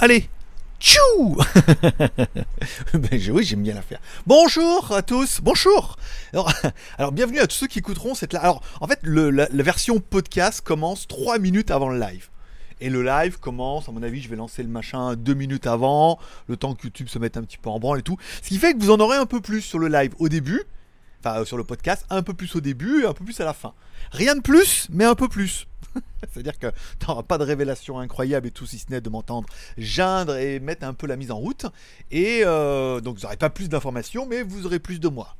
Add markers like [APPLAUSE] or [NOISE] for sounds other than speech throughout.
Allez, tchou [LAUGHS] ben, Oui, j'aime bien la faire. Bonjour à tous, bonjour alors, [LAUGHS] bienvenue à tous ceux qui écouteront cette... Alors, en fait, le, la, version podcast commence 3 minutes avant le live. Et le live commence, à mon avis, je vais lancer le machin 2 minutes avant, le temps que YouTube se mette un petit peu en branle et tout. Ce qui fait que vous en aurez un peu plus sur le live au début, enfin sur le podcast, un peu plus au début et un peu plus à la fin. Rien de plus, mais un peu plus. [LAUGHS] C'est-à-dire que tu n'auras pas de révélation incroyable et tout, si ce n'est de m'entendre geindre et mettre un peu la mise en route. Et euh, donc vous n'aurez pas plus d'informations, mais vous aurez plus de moi.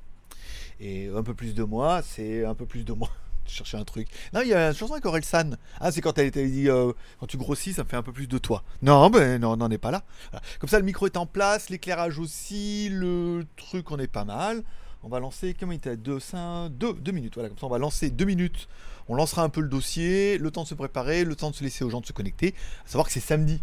Et un peu plus de moi, c'est un peu plus de moi. [LAUGHS] chercher un truc. Non, il y a une chanson avec Aurel San. Ah, c'est quand elle dit euh, quand tu grossis, ça me fait un peu plus de toi. Non, ben non, on n'en est pas là. Comme ça, le micro est en place, l'éclairage aussi, le truc, on est pas mal. On va lancer, comment il était 2, 5, 2, 2 minutes. Voilà, comme ça, on va lancer 2 minutes on lancera un peu le dossier, le temps de se préparer, le temps de se laisser aux gens de se connecter. À savoir que c'est samedi.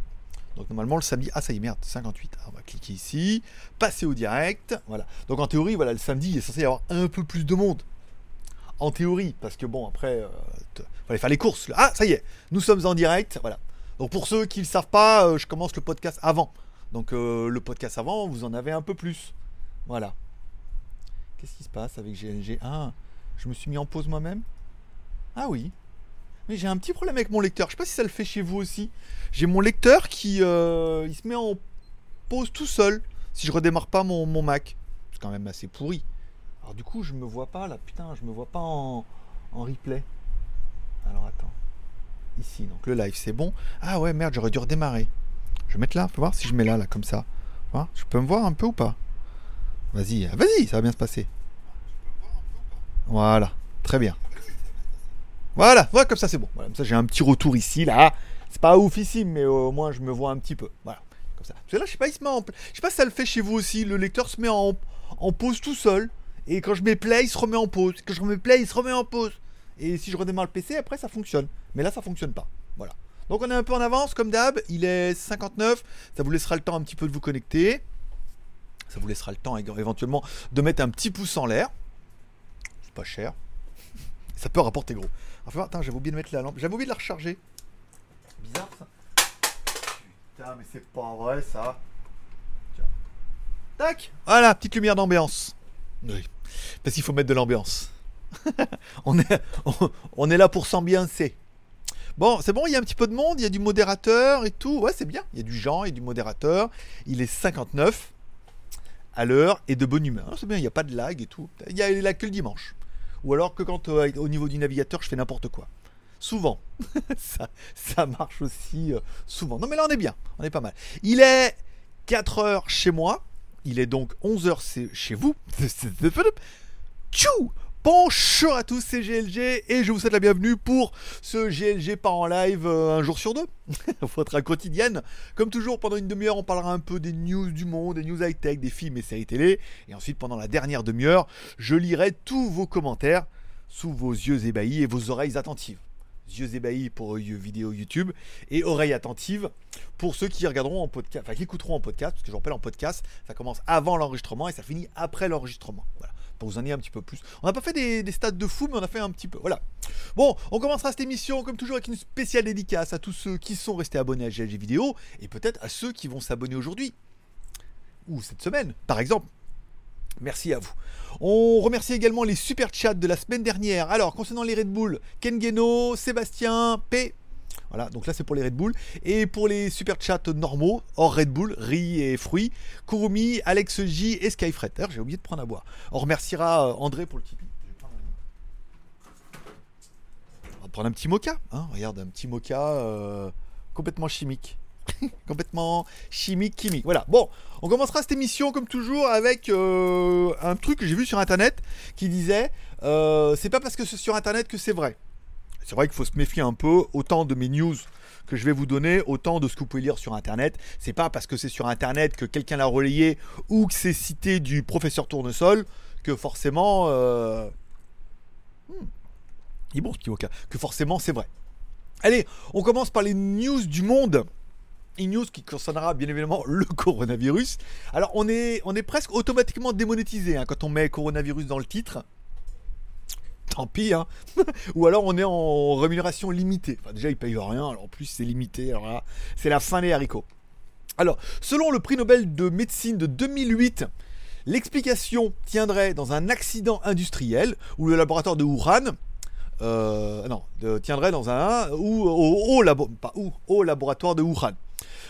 Donc normalement le samedi, ah ça y est merde, 58. on va cliquer ici, passer au direct, voilà. Donc en théorie, voilà, le samedi il est censé y avoir un peu plus de monde. En théorie, parce que bon après, euh, fallait faire les courses. Ah ça y est, nous sommes en direct, voilà. Donc pour ceux qui ne le savent pas, euh, je commence le podcast avant. Donc euh, le podcast avant, vous en avez un peu plus. Voilà. Qu'est-ce qui se passe avec GLG Ah, je me suis mis en pause moi-même? Ah oui. Mais j'ai un petit problème avec mon lecteur. Je sais pas si ça le fait chez vous aussi. J'ai mon lecteur qui euh, il se met en pause tout seul si je redémarre pas mon, Mac. C'est quand même assez pourri. Alors du coup, je me vois pas là. Putain, je me vois pas en, replay. Alors attends. Ici, donc le live, c'est bon. Ah ouais, merde, j'aurais dû redémarrer. Je vais mettre là, faut voir si je mets là, là, comme ça. Je peux me voir un peu ou pas? Vas-y, vas-y, ça va bien se passer. Voilà, très bien. Voilà, voilà, comme ça c'est bon. Voilà, comme ça j'ai un petit retour ici, là. C'est pas oufissime, mais au moins je me vois un petit peu. Voilà, comme ça. Parce que là, je sais pas, il se met en... Je sais pas si ça le fait chez vous aussi. Le lecteur se met en, en pause tout seul. Et quand je mets play, il se remet en pause. Quand je remets play, il se remet en pause. Et si je redémarre le PC, après ça fonctionne. Mais là, ça fonctionne pas. Voilà. Donc on est un peu en avance, comme d'hab. Il est 59. Ça vous laissera le temps un petit peu de vous connecter. Ça vous laissera le temps éventuellement de mettre un petit pouce en l'air. C'est pas cher. Ça peut rapporter gros. Enfin, attends, j'avais oublié de mettre la lampe. J'avais oublié de la recharger. Bizarre ça. Putain, mais c'est pas vrai ça. Tiens. Tac Voilà, petite lumière d'ambiance. Oui. Parce qu'il faut mettre de l'ambiance. [LAUGHS] [LAUGHS] on, est, là pour s'ambiancer. Bon, c'est bon, il y a un petit peu de monde, il y a du modérateur et tout. Ouais, c'est bien. Il y a du genre, et du modérateur. Il est 59 à l'heure et de bonne humeur. C'est bien, il n'y a pas de lag et tout. Il y a là que le dimanche ou alors que quand euh, au niveau du navigateur je fais n'importe quoi. Souvent. ça, marche aussi euh, souvent. Non mais là on est bien, on est pas mal. Il est 4 heures chez moi, il est donc 11 heures chez vous. Tchou Bonjour à tous, c'est GLG et je vous souhaite la bienvenue pour ce GLG par en live euh, un jour sur deux. [LAUGHS] Votre quotidienne. Comme toujours, pendant une demi-heure, on parlera un peu des news du monde, des news high-tech, des films et séries télé. Et ensuite, pendant la dernière demi-heure, je lirai tous vos commentaires sous vos yeux ébahis et vos oreilles attentives. Yeux ébahis pour vidéo YouTube et oreilles attentives pour ceux qui regarderont en podcast, enfin qui écouteront en podcast, parce que je rappelle en podcast, ça commence avant l'enregistrement et ça finit après l'enregistrement. Voilà pour vous en dire un petit peu plus. On n'a pas fait des, des stats de fou, mais on a fait un petit peu. Voilà. Bon, on commencera cette émission comme toujours avec une spéciale dédicace à tous ceux qui sont restés abonnés à GLG Vidéo et peut-être à ceux qui vont s'abonner aujourd'hui ou cette semaine, par exemple. Merci à vous. On remercie également les super chats de la semaine dernière. Alors, concernant les Red Bull, Ken Geno, Sébastien, P, voilà, donc là c'est pour les Red Bull. Et pour les super chats normaux, hors Red Bull, riz et fruits, Kurumi, Alex J et Skyfret. j'ai oublié de prendre à boire. On remerciera euh, André pour le Tipeee. On va prendre un petit mocha. Hein. regarde, un petit mocha euh, complètement chimique. [LAUGHS] complètement chimique, chimique. Voilà. Bon, on commencera cette émission comme toujours avec euh, un truc que j'ai vu sur internet qui disait c'est pas parce que c'est sur internet que c'est vrai. C'est vrai qu'il faut se méfier un peu, autant de mes news que je vais vous donner, autant de ce que vous pouvez lire sur internet. C'est pas parce que c'est sur internet que quelqu'un l'a relayé ou que c'est cité du professeur Tournesol que forcément. Euh... Hmm, il est bon ce que forcément c'est vrai. Allez, on commence par les news du monde. Une news qui concernera bien évidemment [LAUGHS] le coronavirus. Alors on est, on est presque automatiquement démonétisé hein, quand on met coronavirus dans le titre tant pis. Hein. [LAUGHS] Ou alors on est en rémunération limitée. Enfin, déjà, ils payent rien, alors en plus c'est limité. Alors là, c'est la fin des haricots. Alors, selon le prix Nobel de médecine de 2008, l'explication tiendrait dans un accident industriel où le laboratoire de Wuhan euh, non, tiendrait dans un ou au, où, au laboratoire de Wuhan.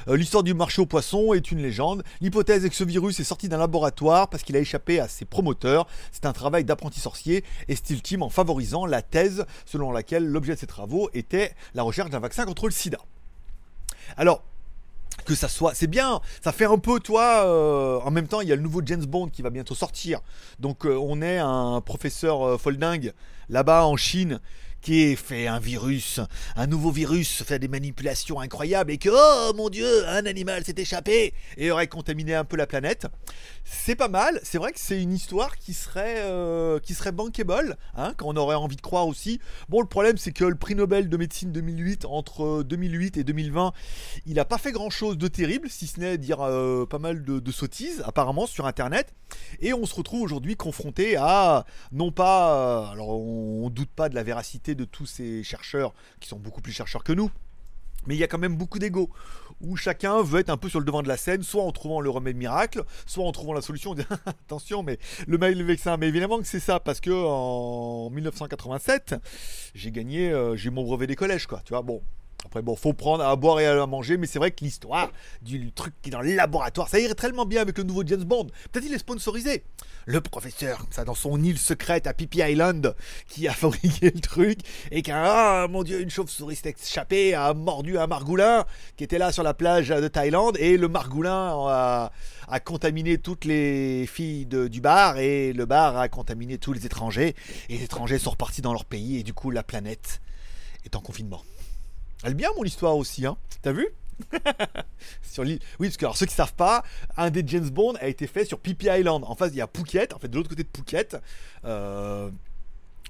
Euh, l'histoire du marché aux poissons est une légende. L'hypothèse est que ce virus est sorti d'un laboratoire parce qu'il a échappé à ses promoteurs. C'est un travail d'apprenti sorcier et style team en favorisant la thèse selon laquelle l'objet de ses travaux était la recherche d'un vaccin contre le sida. Alors, que ça soit, c'est bien, ça fait un peu, toi, euh, en même temps, il y a le nouveau James Bond qui va bientôt sortir. Donc, euh, on est un professeur folding là-bas en Chine qui fait un virus, un nouveau virus, fait des manipulations incroyables et que, oh mon dieu, un animal s'est échappé et aurait contaminé un peu la planète. C'est pas mal, c'est vrai que c'est une histoire qui serait, euh, qui serait bankable, hein, qu'on aurait envie de croire aussi. Bon, le problème, c'est que le prix Nobel de médecine 2008, entre 2008 et 2020, il n'a pas fait grand chose de terrible, si ce n'est dire euh, pas mal de, de, sottises, apparemment, sur Internet. Et on se retrouve aujourd'hui confronté à, non pas, euh, alors on, on doute pas de la véracité de tous ces chercheurs qui sont beaucoup plus chercheurs que nous. Mais il y a quand même beaucoup d'ego, où chacun veut être un peu sur le devant de la scène, soit en trouvant le remède miracle, soit en trouvant la solution. [LAUGHS] Attention, mais le mail le vexin. Mais évidemment que c'est ça, parce que en 1987, j'ai gagné, euh, j'ai mon brevet des collèges, quoi. Tu vois, bon, après, bon, faut prendre à boire et à manger, mais c'est vrai que l'histoire du truc qui est dans le laboratoire, ça irait tellement bien avec le nouveau James Bond. Peut-être il est sponsorisé. Le professeur, ça dans son île secrète à Pippi Island, qui a [LAUGHS] fabriqué le truc, et qu'un, ah mon dieu, une chauve-souris s'est échappée, a mordu un margoulin qui était là sur la plage de Thaïlande, et le margoulin a, contaminé toutes les filles du bar, et le bar a contaminé tous les étrangers, et les étrangers sont repartis dans leur pays, et du coup, la planète est en confinement. Elle bien mon histoire aussi, hein. T'as vu? [LAUGHS] Sur l'île. Oui, parce que alors, ceux qui savent pas, un des James Bond a été fait sur Pippi Island. En face, il y a Phuket. En fait, de l'autre côté de Phuket. Euh,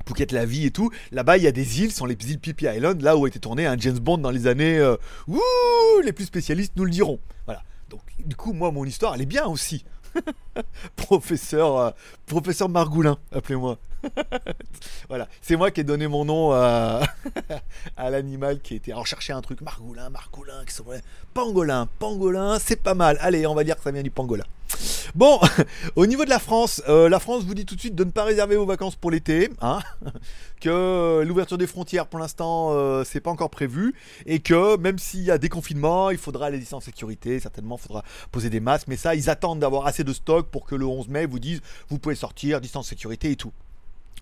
Phuket la vie et tout. Là-bas, il y a des îles, sont les îles Pippi Island, là où a été tourné un James Bond dans les années. Euh, les plus spécialistes nous le diront. Voilà. Donc, du coup, moi, mon histoire, elle est bien aussi. [LAUGHS] professeur, euh, professeur Margoulin, appelez-moi. [LAUGHS] voilà, c'est moi qui ai donné mon nom [LAUGHS] à, l'animal qui était. Alors chercher un truc, Margoulin, Margoulin, qui Pangolin, Pangolin, c'est pas mal. Allez, on va dire que ça vient du pangolin. Bon, [LAUGHS] au niveau de la France, euh, la France vous dit tout de suite de ne pas réserver vos vacances pour l'été, hein, que l'ouverture des frontières pour l'instant euh, c'est pas encore prévu et que même s'il y a des confinements, il faudra les distances sécurité, certainement il faudra poser des masques, mais ça ils attendent d'avoir assez de stock pour que le 11 mai vous disent vous pouvez sortir, distance sécurité et tout.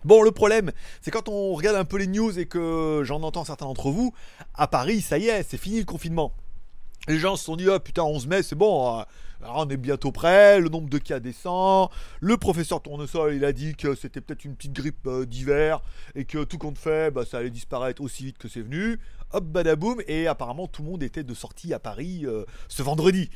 Bon, le problème, c'est quand on regarde un peu les news et que j'en entends certains d'entre vous, à Paris, ça y est, c'est fini le confinement. Les gens se sont dit, oh putain, 11 mai, c'est bon, hein. on est bientôt prêt, le nombre de cas descend. Le professeur Tournesol, il a dit que c'était peut-être une petite grippe euh, d'hiver et que tout compte fait, bah, ça allait disparaître aussi vite que c'est venu. Hop, badaboum, et apparemment tout le monde était de sortie à Paris euh, ce vendredi.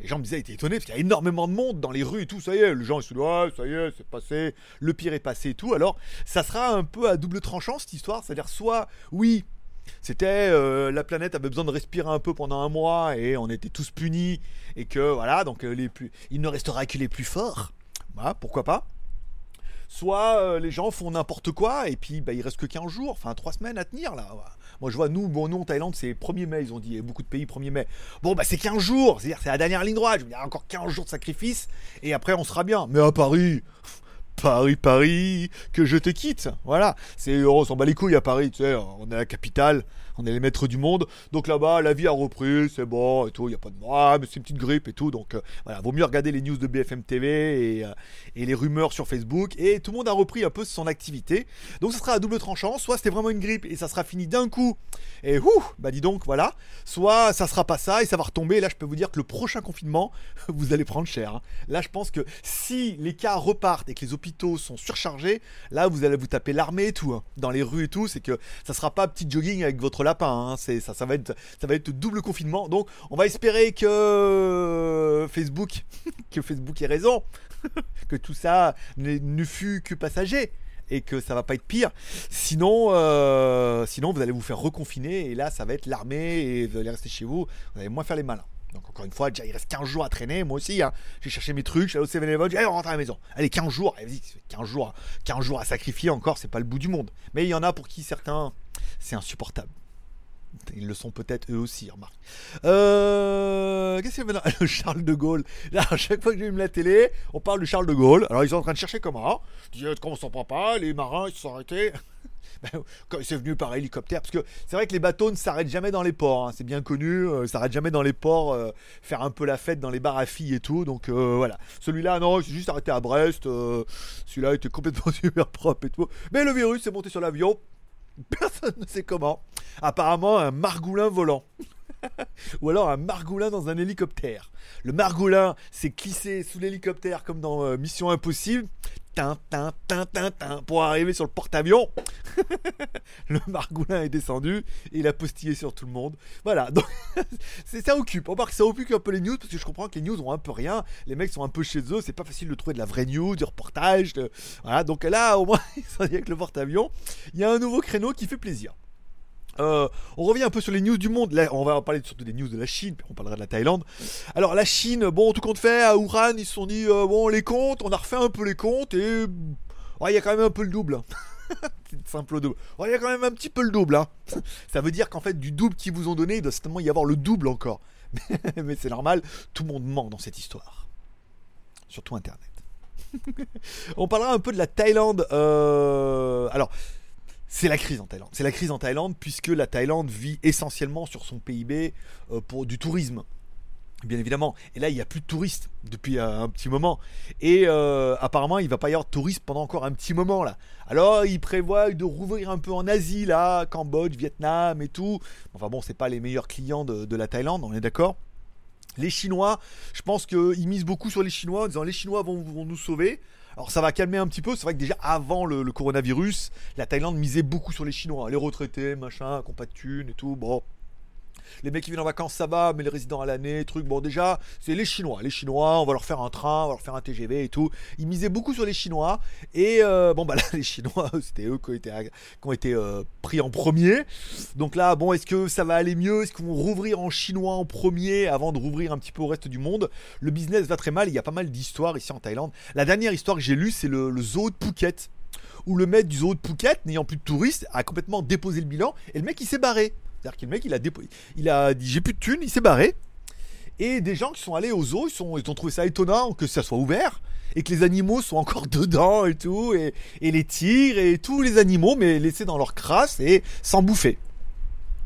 Les gens me disaient, ils étaient étonnés parce qu'il y a énormément de monde dans les rues et tout. Ça y est, les gens ils se disent, ouais, ça y est, c'est passé, le pire est passé et tout. Alors, ça sera un peu à double tranchant cette histoire. C'est-à-dire, soit, oui, c'était euh, la planète avait besoin de respirer un peu pendant un mois et on était tous punis et que voilà, donc euh, les plus, il ne restera que les plus forts. Voilà, pourquoi pas soit euh, les gens font n'importe quoi et puis bah, il reste que 15 jours, enfin 3 semaines à tenir là. Moi je vois nous, bon nous en Thaïlande c'est 1er mai, ils ont dit, y a beaucoup de pays 1er mai. Bon bah c'est 15 jours, c'est-à-dire c'est la dernière ligne droite, je veux dire encore 15 jours de sacrifice et après on sera bien. Mais à Paris, Paris, Paris, que je te quitte. Voilà, c'est on s'en bat les couilles à Paris, tu sais, on est la capitale, on est les maîtres du monde. Donc là-bas, la vie a repris, c'est bon et tout, il n'y a pas de moi, mais c'est une petite grippe et tout. Donc euh, voilà, vaut mieux regarder les news de BFM TV et, euh, et, les rumeurs sur Facebook. Et tout le monde a repris un peu son activité. Donc ça sera à double tranchant, soit c'était vraiment une grippe et ça sera fini d'un coup. Et ouh, bah dis donc, voilà. Soit ça sera pas ça et ça va retomber. là, je peux vous dire que le prochain confinement, [LAUGHS] vous allez prendre cher. Hein. Là, je pense que si les cas repartent et que les hôpitaux sont surchargés, là, vous allez vous taper l'armée et tout. Hein. Dans les rues et tout, c'est que ça sera pas petit jogging avec votre lapin. Hein. C'est ça, ça va être, ça va être double confinement. Donc, on va espérer que Facebook, [LAUGHS] que Facebook ait raison, [LAUGHS] que tout ça ne fut que passager et que ça va pas être pire. Sinon, euh, sinon vous allez vous faire reconfiner et là, ça va être l'armée et vous allez rester chez vous. Vous allez moins faire les malins. Donc encore une fois, déjà il reste 15 jours à traîner, moi aussi, hein. j'ai cherché mes trucs, j'ai au 7-Eleven, j'ai on rentre à la maison. Allez, 15 jours, allez, 15 jours, 15 jours à sacrifier encore, c'est pas le bout du monde. Mais il y en a pour qui certains, c'est insupportable. Ils le sont peut-être eux aussi, remarque. Euh, Qu'est-ce qu'il y a maintenant [LAUGHS] Le Charles de Gaulle? Là, à chaque fois que j'allume la télé, on parle de Charles de Gaulle. Alors, ils sont en train de chercher comment. Je dis, comment on s'en prend pas? Les marins, ils se sont arrêtés. [LAUGHS] Ben, quand c'est venu par hélicoptère, parce que c'est vrai que les bateaux ne s'arrêtent jamais dans les ports, hein. c'est bien connu, euh, ils s'arrêtent jamais dans les ports, euh, faire un peu la fête dans les bars à filles et tout, donc euh, voilà. Celui-là, non, il s'est juste arrêté à Brest, euh, celui-là était complètement [LAUGHS] super propre et tout. Mais le virus est monté sur l'avion, [LAUGHS] personne ne sait comment. Apparemment, un margoulin volant. [LAUGHS] Ou alors un margoulin dans un hélicoptère. Le margoulin s'est glissé sous l'hélicoptère comme dans euh, Mission Impossible. Tin, tin, tin, pour arriver sur le porte-avions. [LAUGHS] le margoulin est descendu et il a postillé sur tout le monde. Voilà, [LAUGHS] donc ça occupe. On que ça occupe un peu les news parce que je comprends que les news ont un peu rien. Les mecs sont un peu chez eux, c'est pas facile de trouver de la vraie news, du reportage. Voilà, donc là au moins [LAUGHS] ils sont avec le porte-avions. Il y a un nouveau créneau qui fait plaisir. Euh, on revient un peu sur les news du monde. Là, on va parler surtout des news de la Chine, puis on parlera de la Thaïlande. Alors, la Chine, bon, tout compte fait, à Wuhan, ils se sont dit, euh, bon, les comptes, on a refait un peu les comptes, et. Il y a quand même un peu le double. hein. [LAUGHS] Simple double. Il y a quand même un petit peu le double. hein. [LAUGHS] Ça veut dire qu'en fait, du double qu'ils vous ont donné, il doit certainement y avoir le double encore. [LAUGHS] Mais c'est normal, tout le monde ment dans cette histoire. Surtout Internet. on parlera un peu de la Thaïlande. euh, Alors. C'est la crise en Thaïlande. C'est la crise en Thaïlande puisque la Thaïlande vit essentiellement sur son PIB euh, pour du tourisme. Bien évidemment. Et là, il n'y a plus de touristes depuis euh, un petit moment. Et euh, apparemment, il va pas y avoir de touristes pendant encore un petit moment là. Alors, ils prévoient de rouvrir un peu en Asie là, Cambodge, Vietnam et tout. Enfin bon, c'est pas les meilleurs clients de, la Thaïlande, on est d'accord. Les Chinois, je pense qu'ils misent beaucoup sur les Chinois en disant les Chinois vont nous sauver. Alors ça va calmer un petit peu. C'est vrai que déjà avant le, coronavirus, la Thaïlande misait beaucoup sur les Chinois, les retraités, machin, qui de thunes et tout. Bon, les mecs qui viennent en vacances, ça va, mais les résidents à l'année, truc, bon, déjà, c'est les Chinois. Les Chinois, on va leur faire un train, on va leur faire un TGV et tout. Ils misaient beaucoup sur les Chinois. Et euh, bon, bah là, [LAUGHS] les Chinois, [LAUGHS] c'était eux qui ont été, euh, pris en premier. Donc là, bon, est-ce que ça va aller mieux? Est-ce qu'on va rouvrir en chinois en premier avant de rouvrir un petit peu au reste du monde? Le business va très mal. Il y a pas mal d'histoires ici en Thaïlande. La dernière histoire que j'ai lue, c'est le, le zoo de Phuket. Où le maître du zoo de Phuket, n'ayant plus de touristes, a complètement déposé le bilan. Et le mec, il s'est barré. C'est-à-dire que le mec, il a, dépo- il a dit j'ai plus de thunes, il s'est barré. Et des gens qui sont allés au zoo, ils, sont, ils ont trouvé ça étonnant que ça soit ouvert et que les animaux soient encore [LAUGHS] dedans et tout, et, et les tigres et tous les animaux, mais laissés dans leur crasse et sans bouffer.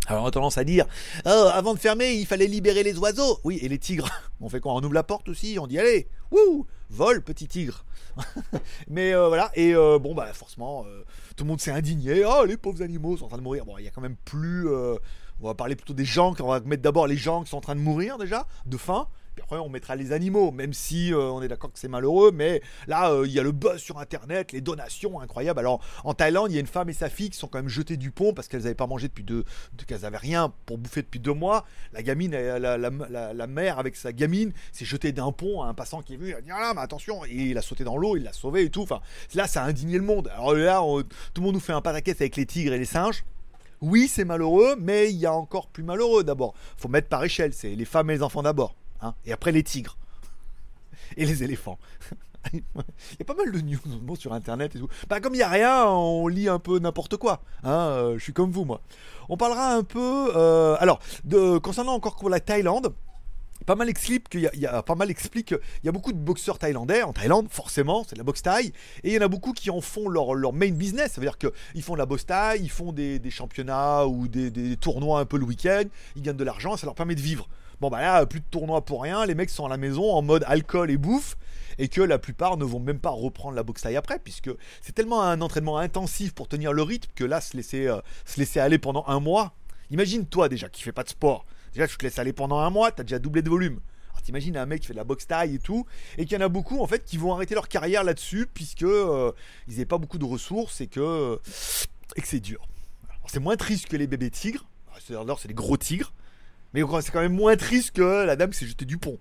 Alors on a tendance à dire, oh, avant de fermer, il fallait libérer les oiseaux. Oui, et les tigres, [LAUGHS] on fait quoi? On ouvre la porte aussi, on dit allez, wouh, vol petit tigre. [LAUGHS] Mais euh, voilà, et euh, bon bah forcément, euh, tout le monde s'est indigné. Oh, les pauvres animaux sont en train de mourir. Bon, il y a quand même plus. on va parler plutôt des gens, on va mettre d'abord les gens qui sont en train de mourir déjà, de faim. Puis après, on mettra les animaux, même si euh, on est d'accord que c'est malheureux. Mais là, euh, il y a le buzz sur Internet, les donations incroyables. Alors, en Thaïlande, il y a une femme et sa fille qui sont quand même jetées du pont parce qu'elles n'avaient pas mangé depuis deux, de- qu'elles n'avaient rien pour bouffer depuis deux mois. La gamine, elle- la, la, la- mère avec sa gamine s'est jetée d'un pont à un passant qui est venu. Il a dit ah là, mais attention, il a sauté dans l'eau, il l'a sauvé et tout. Enfin, là, ça a indigné le monde. Alors là, tout le monde nous fait un pataquès avec les tigres et les singes. Oui, c'est malheureux, mais il y a encore plus malheureux d'abord. Faut mettre par échelle, c'est les femmes et les enfants d'abord, hein, et après les tigres et les éléphants. [LAUGHS] Il y a pas mal de news sur internet et tout. Bah, comme il n'y a rien, on lit un peu n'importe quoi. Hein, euh, je suis comme vous, moi. On parlera un peu. euh, alors, concernant encore pour la Thaïlande, pas mal explique qu'il y a, il pas mal explique qu'il y a beaucoup de boxeurs thaïlandais en Thaïlande forcément c'est de la boxe thaï et il y en a beaucoup qui en font leur, leur main business ça veut dire qu'ils font de la boxe thaï ils font des, championnats ou des tournois un peu le week-end ils gagnent de l'argent ça leur permet de vivre bon bah là plus de tournois pour rien les mecs sont à la maison en mode alcool et bouffe et que la plupart ne vont même pas reprendre la boxe thaï après puisque c'est tellement un entraînement intensif pour tenir le rythme que là se laisser euh, aller pendant un mois imagine toi déjà qui fait pas de sport Déjà, tu te laisses aller pendant un mois, t'as déjà doublé de volume. Alors t'imagines un mec qui fait de la boxe taille et tout, et qu'il y en a beaucoup en fait qui vont arrêter leur carrière là-dessus puisque euh, ils n'avaient pas beaucoup de ressources et que, et que c'est dur. C'est moins triste que les bébés tigres. Alors, c'est des gros tigres. Mais c'est quand même moins triste que la dame qui s'est jetée du pont.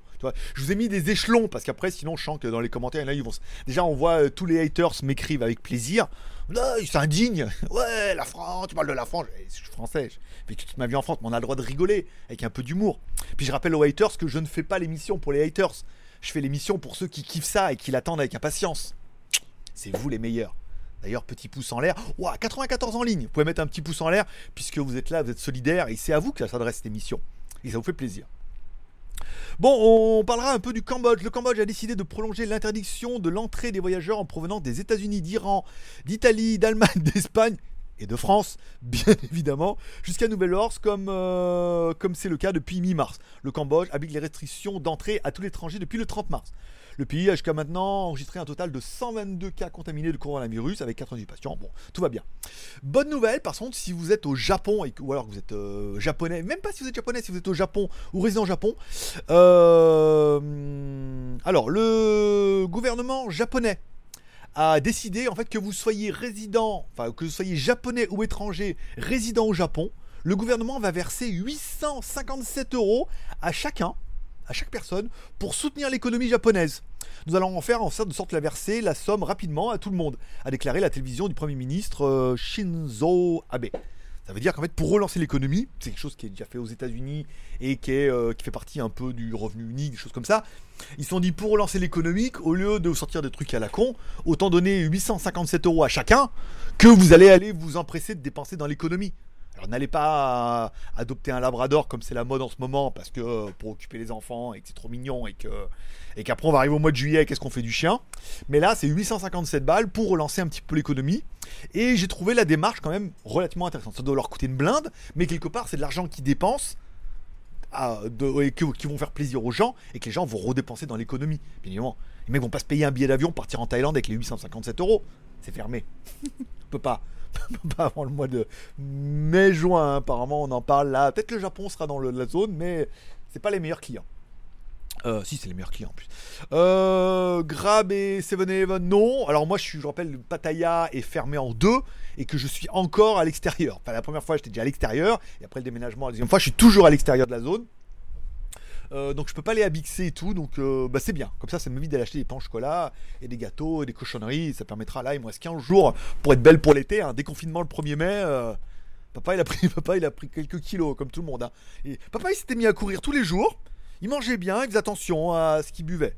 Je vous ai mis des échelons parce qu'après, sinon, je sens que dans les commentaires, a, ils vont. Déjà, on voit euh, tous les haters m'écrivent avec plaisir. Là, ils s'indignent. [LAUGHS] Ouais, la France, tu parles de la France. Je suis français. J'ai vécu toute ma vie en France, mais on a le droit de rigoler avec un peu d'humour. Puis je rappelle aux haters que je ne fais pas l'émission pour les haters. Je fais l'émission pour ceux qui kiffent ça et qui l'attendent avec impatience. C'est vous les meilleurs. D'ailleurs, petit pouce en l'air. Ouah, 94 en ligne. Vous pouvez mettre un petit pouce en l'air puisque vous êtes là, vous êtes solidaire et c'est à vous que ça s'adresse cette émission. Ça vous fait plaisir. Bon, on parlera un peu du Cambodge. Le Cambodge a décidé de prolonger l'interdiction de l'entrée des voyageurs en provenance des États-Unis, d'Iran, d'Italie, d'Allemagne, [LAUGHS] d'Espagne et de France, [LAUGHS] bien évidemment, jusqu'à Nouvelle-Orse, comme euh, comme c'est le cas depuis mi-mars. Le Cambodge habite les restrictions d'entrée à tout l'étranger depuis le 30 mars. Le pays a jusqu'à maintenant enregistré un total de 122 cas contaminés de coronavirus avec 98 patients. Bon, tout va bien. Bonne nouvelle, par contre, si vous êtes au Japon ou alors que vous êtes euh, japonais, même pas si vous êtes japonais, si vous êtes au Japon ou résident au Japon, euh, alors le gouvernement japonais a décidé en fait que vous soyez résident, enfin que vous soyez japonais ou étranger résident au Japon, le gouvernement va verser 857 euros à chacun à chaque personne pour soutenir l'économie japonaise. Nous allons en faire en sorte de sorte la verser la somme rapidement à tout le monde, a déclaré la télévision du Premier ministre euh, Shinzo Abe. Ça veut dire qu'en fait, pour relancer l'économie, c'est quelque chose qui est déjà fait aux États-Unis et euh, qui fait partie un peu du revenu unique, des choses comme ça. Ils se sont dit pour relancer l'économie, au lieu de sortir des trucs à la con, autant donner 857 euros à chacun que vous allez aller vous empresser de dépenser dans l'économie. Alors n'allez pas adopter un labrador comme c'est la mode en ce moment parce que euh, pour occuper les enfants et que c'est trop mignon et que et qu'après on va arriver au mois de juillet qu'est-ce qu'on fait du chien? Mais là c'est 857 balles pour relancer un petit peu l'économie et j'ai trouvé la démarche quand même relativement intéressante. Ça doit leur coûter une blinde, mais quelque part c'est de l'argent qu'ils dépensent et qui vont faire plaisir aux gens et que les gens vont redépenser dans l'économie. Bien évidemment, les mecs vont pas se payer un billet d'avion partir en Thaïlande avec les 857 euros. C'est fermé. [LAUGHS] on peut pas. [LAUGHS] pas avant le mois de mai-juin, hein. apparemment on en parle là. Peut-être que le Japon sera dans la zone, mais c'est pas les meilleurs clients. Euh, si, c'est les meilleurs clients en plus. Euh, Grab et Seven Eleven, non. Alors moi, je, suis, je rappelle, le Pattaya est fermé en deux et que je suis encore à l'extérieur. Enfin, la première fois, j'étais déjà à l'extérieur. Et après le déménagement, la deuxième fois, je suis toujours à l'extérieur de la zone. Euh, donc je peux pas aller à Bixé et tout, donc euh, bah, c'est bien. Comme ça, ça m'évite d'aller acheter des pains au chocolat et des gâteaux et des cochonneries. Ça permettra là, il me reste 15 jours pour être belle pour l'été. Hein. Déconfinement le 1er mai. Euh, papa, il a pris, [LAUGHS] papa, il a pris quelques kilos, comme tout le monde. Hein. Et papa, il s'était mis à courir tous les jours. Il mangeait bien, il faisait attention à ce qu'il buvait.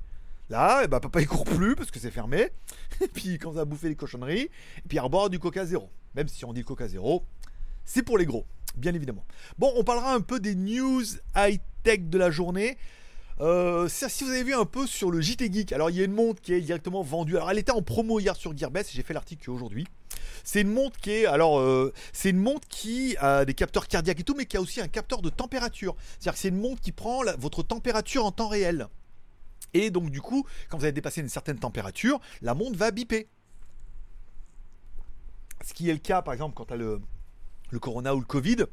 Là, ben, papa il court plus parce que c'est fermé. [LAUGHS] Et puis commence à bouffer les cochonneries. Et puis à boire du coca zéro. Même si on dit le coca zéro, c'est pour les gros, bien évidemment. Bon, on parlera un peu des news high tech de la journée. Euh, si vous avez vu un peu sur le JT Geek, alors il y a une montre qui est directement vendue. Alors elle était en promo hier sur Gearbest, j'ai fait l'article aujourd'hui. C'est une montre qui alors euh, c'est une montre qui a des capteurs cardiaques et tout, mais qui a aussi un capteur de température. C'est-à-dire que c'est une montre qui prend votre température en temps réel. Et donc du coup, quand vous avez dépassé une certaine température, la montre va biper. Ce qui est le cas, par exemple, quand tu as le, corona ou le Covid.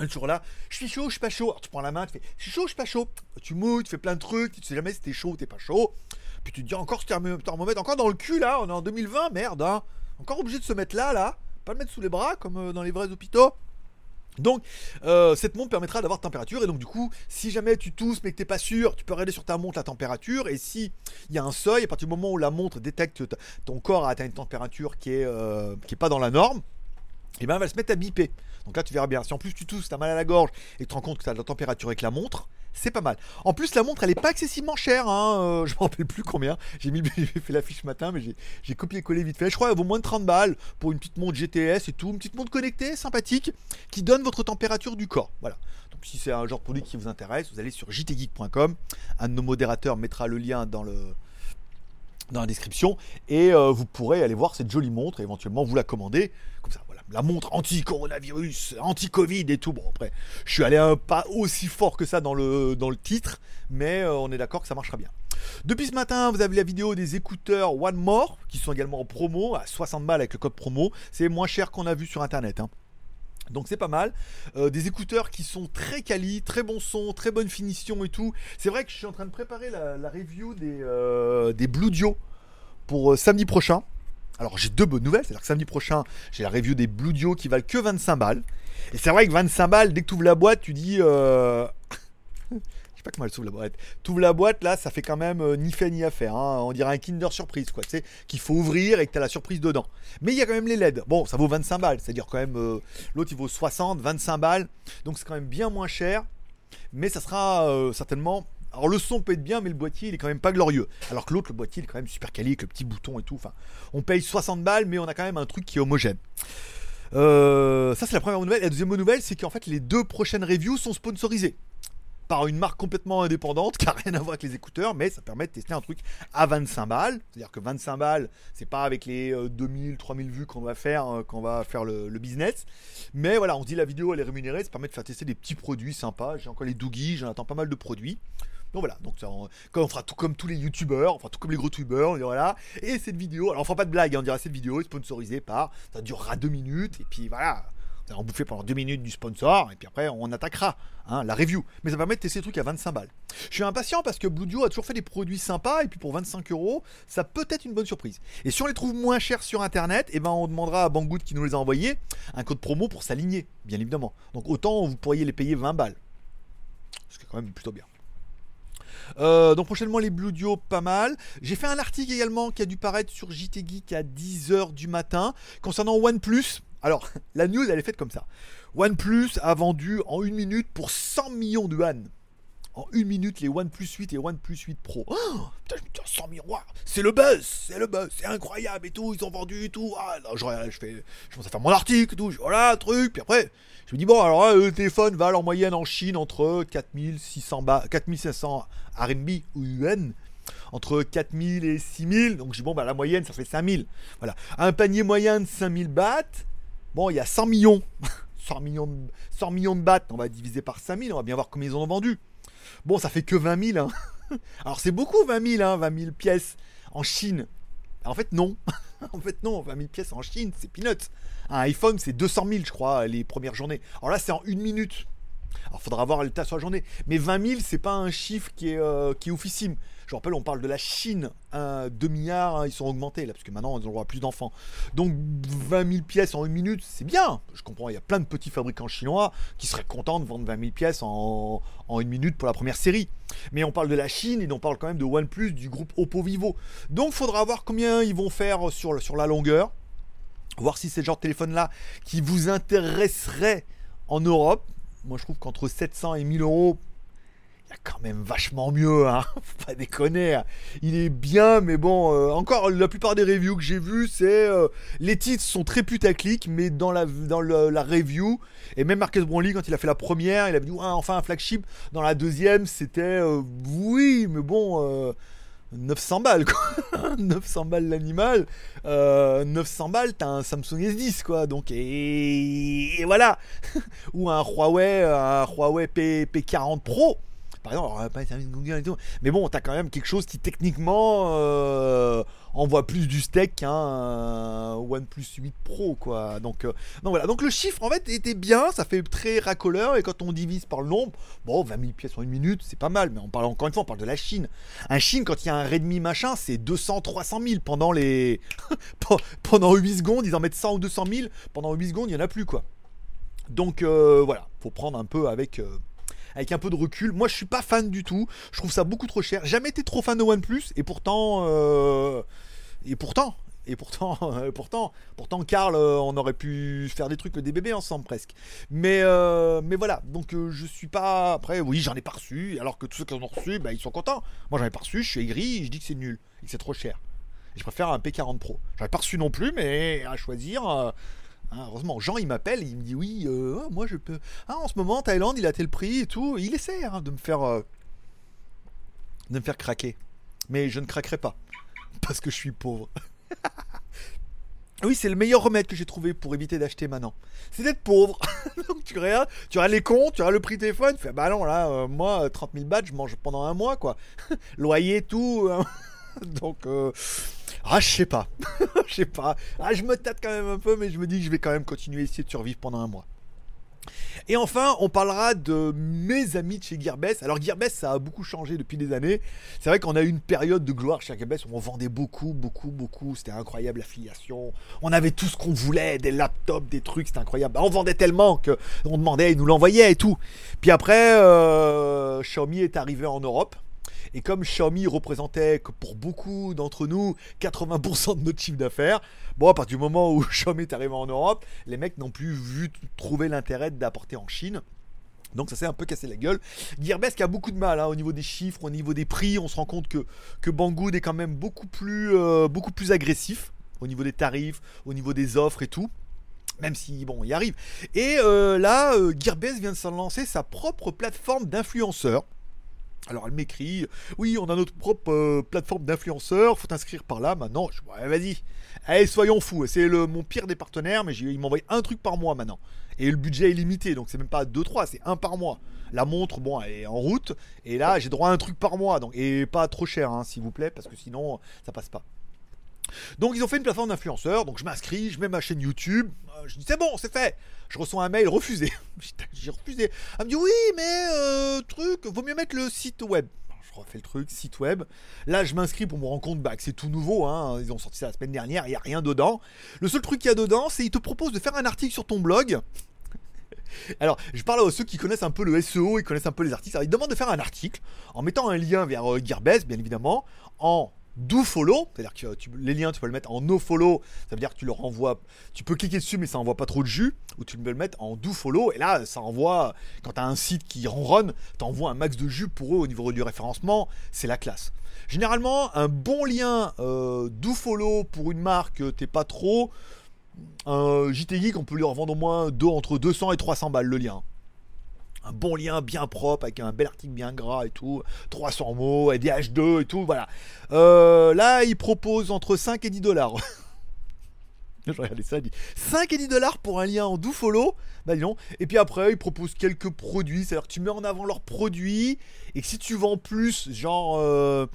Toujours là, je suis chaud, je suis pas chaud. Alors tu prends la main, tu fais, je suis chaud, je suis pas chaud. Tu mouilles, tu fais plein de trucs, tu sais jamais si t'es chaud ou t'es pas chaud. Puis tu te dis encore ce thermomètre encore dans le cul là, on est en 2020, merde, hein. Encore obligé de se mettre là, là. Pas le mettre sous les bras comme euh, dans les vrais hôpitaux. Donc, euh, cette montre permettra d'avoir température. Et donc, du coup, si jamais tu tousses mais que t'es pas sûr, tu peux regarder sur ta montre la température. Et si il y a un seuil, à partir du moment où la montre détecte ton corps a atteint une température qui est, euh, qui est pas dans la norme, et eh ben elle va se mettre à biper. Donc là, tu verras bien. Si en plus tu tousses, tu as mal à la gorge et tu te rends compte que tu as de la température avec la montre, c'est pas mal. En plus, la montre, elle est pas excessivement chère. Hein. Euh, [LAUGHS] je me rappelle plus combien. [LAUGHS] J'ai fait l'affiche ce matin, mais j'ai copié-collé vite fait. Je crois qu'elle vaut moins de 30 balles pour une petite montre GTS et tout. Une petite montre connectée, sympathique, qui donne votre température du corps. Voilà. Donc si c'est un genre de produit qui vous intéresse, vous allez sur jtgeek.com. Un de nos modérateurs mettra le lien dans la description et euh, vous pourrez aller voir cette jolie montre et éventuellement vous la commander comme ça la montre anti-coronavirus, anti-Covid et tout. Bon, après, je suis allé un pas aussi fort que ça dans le, titre, mais euh, on est d'accord que ça marchera bien. Depuis ce matin, vous avez la vidéo des écouteurs One More, qui sont également en promo, à 60 balles avec le code promo. C'est moins cher qu'on a vu sur internet. Hein. Donc c'est pas mal. Euh, des écouteurs qui sont très quali, très bon son, très bonne finition et tout. C'est vrai que je suis en train de préparer la, review des, euh, des Blue Dio pour samedi prochain. Alors j'ai deux bonnes nouvelles, c'est-à-dire que samedi prochain, j'ai la review des Blue Dio qui valent que 25 balles. Et c'est vrai que 25 balles, dès que tu ouvres la boîte, tu dis... Euh... [LAUGHS] je sais pas comment elle s'ouvre la boîte. Tu ouvres la boîte, là, ça fait quand même euh, ni fait ni à faire. Hein. On dirait un Kinder Surprise, quoi. Tu sais, qu'il faut ouvrir et que tu la surprise dedans. Mais il y a quand même les LED. Bon, ça vaut 25 balles, c'est-à-dire quand même... Euh, l'autre, il vaut 60, 25 balles. Donc c'est quand même bien moins cher. Mais ça sera euh, certainement Alors le son peut être bien, mais le boîtier il est quand même pas glorieux. Alors que l'autre, le boîtier il est quand même super quali avec le petit bouton et tout. Enfin, on paye 60 balles, mais on a quand même un truc qui est homogène. Euh, ça c'est la première nouvelle. La deuxième nouvelle, c'est qu'en fait les deux prochaines reviews sont sponsorisées par une marque complètement indépendante qui n'a rien à voir avec les écouteurs, mais ça permet de tester un truc à 25 balles. C'est-à-dire que 25 balles, c'est pas avec les 2000, euh, 3000 vues qu'on va faire euh, quand va faire le, business. Mais voilà, on se dit la vidéo elle est rémunérée, ça permet de faire tester des petits produits sympas. J'ai encore les Doogie, j'en attends pas mal de produits. Donc voilà, donc on, fera tout comme tous les youtubeurs, enfin tout comme les gros tubeurs, on voilà. Et cette vidéo, alors on fera pas de blague, hein, on dira cette vidéo est sponsorisée par, ça durera deux minutes, et puis voilà, on bouffer pendant deux minutes du sponsor, et puis après on attaquera hein, la review. Mais ça permet de tester ces trucs à 25 balles. Je suis impatient parce que Blue a toujours fait des produits sympas, et puis pour 25 euros, ça peut être une bonne surprise. Et si on les trouve moins chers sur internet, et eh ben on demandera à Banggood qui nous les a envoyés un code promo pour s'aligner, bien évidemment. Donc autant vous pourriez les payer 20 balles. Ce qui est quand même plutôt bien. Euh, donc prochainement les Blue pas mal. J'ai fait un article également qui a dû paraître sur JT Geek à 10h du matin concernant OnePlus. Alors, [LAUGHS] la news, elle est faite comme ça. OnePlus a vendu en une minute pour 100 millions de yuan. En une minute, les OnePlus 8 et OnePlus 8 Pro. Oh, putain, je me dis, 100 millions, c'est le buzz, c'est le buzz, c'est incroyable et tout, ils ont vendu et tout. Ah, je, fais, je commence à faire mon article et tout, je, voilà, truc. Puis après, je me dis, bon, alors le téléphone va en moyenne en Chine entre 4600 4500 RMB ou yuan entre 4000 et 6000. Donc je dis, bon, bah, la moyenne, ça fait 5000. Voilà. Un panier moyen de 5000 bahts. Bon, il y a 100 millions. [LAUGHS] 100 millions, de, 100 millions de bahts, on va diviser par 5000, on va bien voir combien ils en ont vendu. Bon, ça fait que 20 000. Hein. [LAUGHS] Alors c'est beaucoup 20 000, hein, 20 000 pièces en Chine. En fait, non. [LAUGHS] en fait, non, 20 000 pièces en Chine, c'est peanuts. Un iPhone, c'est 200 000, je crois, les premières journées. Alors là, c'est en une minute. Alors, faudra voir l'état sur la journée. Mais 20 000, c'est pas un chiffre qui est, euh, qui est oufissime. Rappelle, on parle de la Chine, 2 milliards, hein, ils sont augmentés là, parce que maintenant ils ont droit plus d'enfants. Donc 20 000 pièces en une minute, c'est bien. Je comprends, il y a plein de petits fabricants chinois qui seraient contents de vendre 20 000 pièces en, une minute pour la première série. Mais on parle de la Chine et on parle quand même de OnePlus, du groupe Oppo Vivo. Donc faudra voir combien ils vont faire sur, sur la longueur. Voir si c'est le genre de téléphone là qui vous intéresserait en Europe. Moi je trouve qu'entre 700 et 1000 euros quand même vachement mieux, hein. [LAUGHS] Faut pas déconner. Hein. Il est bien, mais bon, euh, encore la plupart des reviews que j'ai vues, c'est euh, les titres sont très putaclic, mais dans la dans la review et même Marcus Brownlee quand il a fait la première, il avait dit enfin un flagship. Dans la deuxième, c'était euh, oui, mais bon. 900 balles quoi [LAUGHS] 900 balles l'animal 900 balles t'as un Samsung S10 quoi donc et, voilà [LAUGHS] ou un Huawei un Huawei P, P40 Pro par exemple, pas Google et tout. Mais bon, t'as quand même quelque chose qui techniquement euh, envoie plus du steak qu'un OnePlus 8 Pro, quoi. Donc, euh, donc voilà. Donc le chiffre en fait était bien, ça fait très racoleur. Et quand on divise par le nombre, bon, 20 000 pièces en une minute, c'est pas mal. Mais on parle encore une fois, on parle de la Chine. Un Chine, quand il y a un Redmi machin, c'est 200, 300 000 pendant les [LAUGHS] pendant 8 secondes. Ils en mettent 100 ou 200 000. Pendant 8 secondes, il y en a plus, quoi. Donc euh, voilà, faut prendre un peu avec avec un peu de recul. Moi, je suis pas fan du tout. Je trouve ça beaucoup trop cher. Jamais été trop fan de OnePlus et pourtant, euh, et pourtant, et pourtant, [LAUGHS] pourtant, pourtant, Karl, euh, on aurait pu faire des trucs des bébés ensemble presque. Mais, euh, mais voilà. Donc, je suis pas. Après, oui, j'en ai pas reçu. Alors que tous ceux qui en ont reçu, bah, ils sont contents. Moi, j'en ai pas reçu. Je suis aigri. Je dis que c'est nul et que c'est trop cher. je préfère un P40 Pro. J'en ai pas reçu non plus, mais à choisir. Hein, heureusement, Jean il m'appelle, il me dit oui, euh, oh, moi je peux. Ah, en ce moment, Thaïlande, il a tel prix et tout. Il essaie hein, de me faire, euh, de me faire craquer, mais je ne craquerai pas [LAUGHS] parce que je suis pauvre. [LAUGHS] oui, c'est le meilleur remède que j'ai trouvé pour éviter d'acheter maintenant. C'est d'être pauvre. [LAUGHS] Donc tu regardes, tu as les comptes, tu as le prix téléphone, tu fais bah non là, euh, moi 30 000 bahts, je mange pendant un mois quoi. Loyer tout. Donc ah, je sais pas. [LAUGHS] Je sais pas. Ah, je me tâte quand même un peu, mais je me dis que je vais quand même continuer à essayer de survivre pendant un mois. Et enfin, on parlera de mes amis de chez Gearbest. Alors Gearbest, ça a beaucoup changé depuis des années. C'est vrai qu'on a eu une période de gloire chez Gearbest où on vendait beaucoup, beaucoup, beaucoup. C'était incroyable l'affiliation. On avait tout ce qu'on voulait, des laptops, des trucs, c'était incroyable. On vendait tellement que on demandait, ils nous l'envoyaient et tout. Puis après, euh, Xiaomi est arrivé en Europe. Et comme Xiaomi représentait que pour beaucoup d'entre nous 80% de notre chiffre d'affaires, bon, à partir du moment où [LAUGHS] Xiaomi est arrivé en Europe, les mecs n'ont plus vu trouver l'intérêt d'apporter en Chine. Donc ça s'est un peu cassé la gueule. Gearbest qui a beaucoup de mal hein, au niveau des chiffres, au niveau des prix. On se rend compte que, que Banggood est quand même beaucoup plus, euh, beaucoup plus agressif au niveau des tarifs, au niveau des offres et tout. Même si, bon, il arrive. Et euh, là, euh, Gearbest vient de s'en lancer sa propre plateforme d'influenceurs. Alors elle m'écrit, oui, on a notre propre euh, plateforme d'influenceurs, faut t'inscrire par là. Maintenant, ouais, vas-y. Allez, soyons fous. C'est mon pire des partenaires, mais il m'envoie un truc par mois maintenant. Et le budget est limité, donc c'est même pas 2-3, c'est un par mois. La montre, bon, elle est en route. Et là, j'ai droit à un truc par mois. Donc, et pas trop cher, hein, s'il vous plaît, parce que sinon, ça passe pas. Donc ils ont fait une plateforme d'influenceurs, donc je m'inscris, je mets ma chaîne YouTube, je dis c'est bon, c'est fait. Je reçois un mail refusé. [LAUGHS] J'ai refusé. Elle me dit oui, mais euh, truc, vaut mieux mettre le site web. Je refais le truc, site web. Là, je m'inscris pour me rendre compte bah, que c'est tout nouveau. Hein. Ils ont sorti ça la semaine dernière, il n'y a rien dedans. Le seul truc qu'il y a dedans, c'est qu'ils te proposent de faire un article sur ton blog. [LAUGHS] Alors, je parle à ceux qui connaissent un peu le SEO, ils connaissent un peu les articles. Alors, ils demandent de faire un article en mettant un lien vers euh, Gearbest, bien évidemment, en do follow, c'est-à-dire que tu- les liens, tu peux le mettre en no follow, ça veut dire que tu leur envoies, tu peux cliquer dessus, mais ça envoie pas trop de jus, ou tu peux le mettre en do follow, et là, ça envoie, quand tu as un site qui ronronne, t'envoies un max de jus pour eux au niveau du référencement, c'est la classe. Généralement, un bon lien euh, do follow pour une marque, euh, t'es pas trop, un JT Geek, on peut lui revendre au moins deux, entre 200 et 300 balles le lien. Un bon lien bien propre, avec un bel article bien gras et tout, 300 mots, et des H2 et tout, voilà. Euh, là, il propose entre 5 et 10 dollars. [LAUGHS] Je regardais ça, il dit 5 et 10 dollars pour un lien en do follow? Bah donc. Et puis après, il propose quelques produits, c'est-à-dire que tu mets en avant leurs produits, et que si tu vends plus, genre. euh,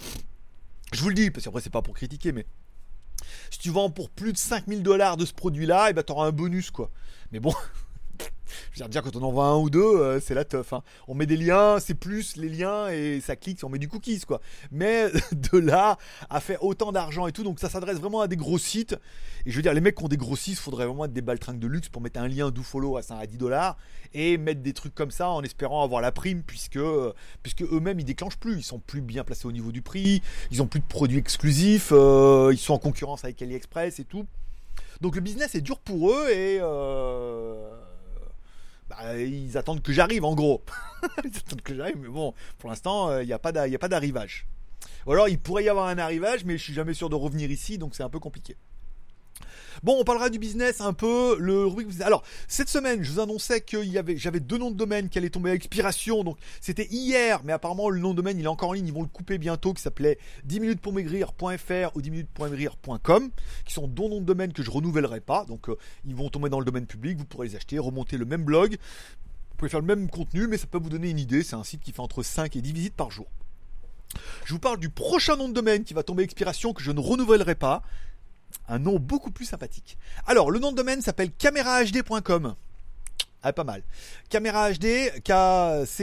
je vous le dis, parce qu'après, c'est pas pour critiquer, mais si tu vends pour plus de 5000 dollars de ce produit-là, et ben t'auras un bonus quoi. Mais bon, [LAUGHS] je veux dire, quand on en vend un ou deux, euh, c'est la teuf. hein. On met des liens, c'est plus les liens et ça clique, on met du cookies quoi. Mais [LAUGHS] de là à faire autant d'argent et tout, donc ça s'adresse vraiment à des gros sites. Et je veux dire, les mecs qui ont des gros sites, faudrait vraiment être des baltringues de luxe pour mettre un lien follow à 5 à 10 dollars et mettre des trucs comme ça en espérant avoir la prime puisque, euh, puisque eux-mêmes ils déclenchent plus, ils sont plus bien placés au niveau du prix, ils ont plus de produits exclusifs, euh, ils sont en concurrence avec AliExpress et tout. Donc le business est dur pour eux et bah, ils attendent que j'arrive en gros. [LAUGHS] ils attendent que j'arrive, mais bon, pour l'instant euh, il n'y a pas d'a- il y a pas d'arrivage. Ou alors il pourrait y avoir un arrivage, mais je suis jamais sûr de revenir ici, donc c'est un peu compliqué. Bon, on parlera du business un peu. Le. Alors, cette semaine, je vous annonçais que j'avais deux noms de domaine qui allaient tomber à expiration. Donc, c'était hier, mais apparemment, le nom de domaine, il est encore en ligne. Ils vont le couper bientôt, qui s'appelait 10 minutes pour maigrir.fr ou 10 minutes pour maigrir.com, qui sont deux noms de domaine que je renouvellerai pas. Donc, euh, ils vont tomber dans le domaine public. Vous pourrez les acheter, remonter le même blog. Vous pouvez faire le même contenu, mais ça peut vous donner une idée. C'est un site qui fait entre 5 et 10 visites par jour. Je vous parle du prochain nom de domaine qui va tomber à expiration, que je ne renouvellerai pas un nom beaucoup plus sympathique. Alors, le nom de domaine s'appelle camerahd.com. Ah, pas mal. Caméra HD, K-C-A-M-E-R-A,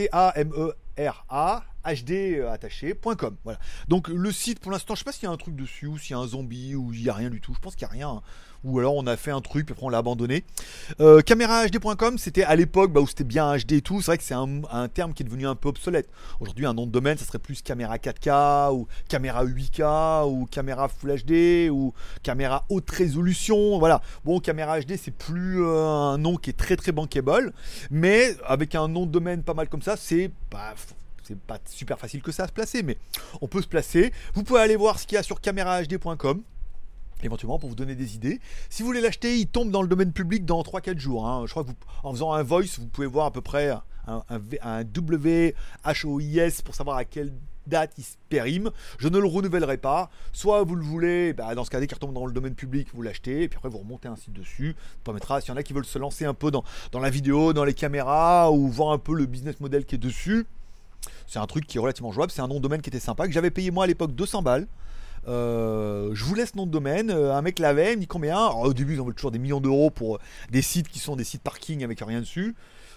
HD attaché.com. Voilà. Donc, le site, pour l'instant, je sais pas s'il y a un truc dessus, ou s'il y a un zombie, ou il y a rien du tout. Je pense qu'il y a rien. Ou alors, on a fait un truc, puis après, on l'a abandonné. Euh, caméra-hd.com, c'était à l'époque bah, où c'était bien HD et tout. C'est vrai que c'est un, terme qui est devenu un peu obsolète. Aujourd'hui, un nom de domaine, ça serait plus caméra 4K, ou caméra 8K, ou caméra Full HD, ou caméra haute résolution. Voilà. Bon, caméra HD, c'est plus euh, un nom qui est très très bankable. Mais avec un nom de domaine pas mal comme ça, c'est pas. C'est pas super facile que ça à se placer, mais on peut se placer. Vous pouvez aller voir ce qu'il y a sur caméra-hd.com éventuellement pour vous donner des idées. Si vous voulez l'acheter, il tombe dans le domaine public dans 3-4 jours. hein. Je crois que en faisant un voice, vous pouvez voir à peu près un, un, un WHOIS pour savoir à quelle date il se périme. Je ne le renouvellerai pas. Soit vous le voulez, bah, dans ce cas, dès qu'il retombe dans le domaine public, vous l'achetez, et puis après vous remontez un site dessus. Ça permettra, s'il y en a qui veulent se lancer un peu dans, dans la vidéo, dans les caméras, ou voir un peu le business model qui est dessus, c'est un truc qui est relativement jouable. C'est un nom de domaine qui était sympa, que j'avais payé moi à l'époque 200 balles. Euh, je vous laisse nom de domaine. Euh, Un mec l'avait, il me dit combien Au début, ils en veulent toujours des millions d'euros pour euh, des sites qui sont des sites parking avec rien dessus.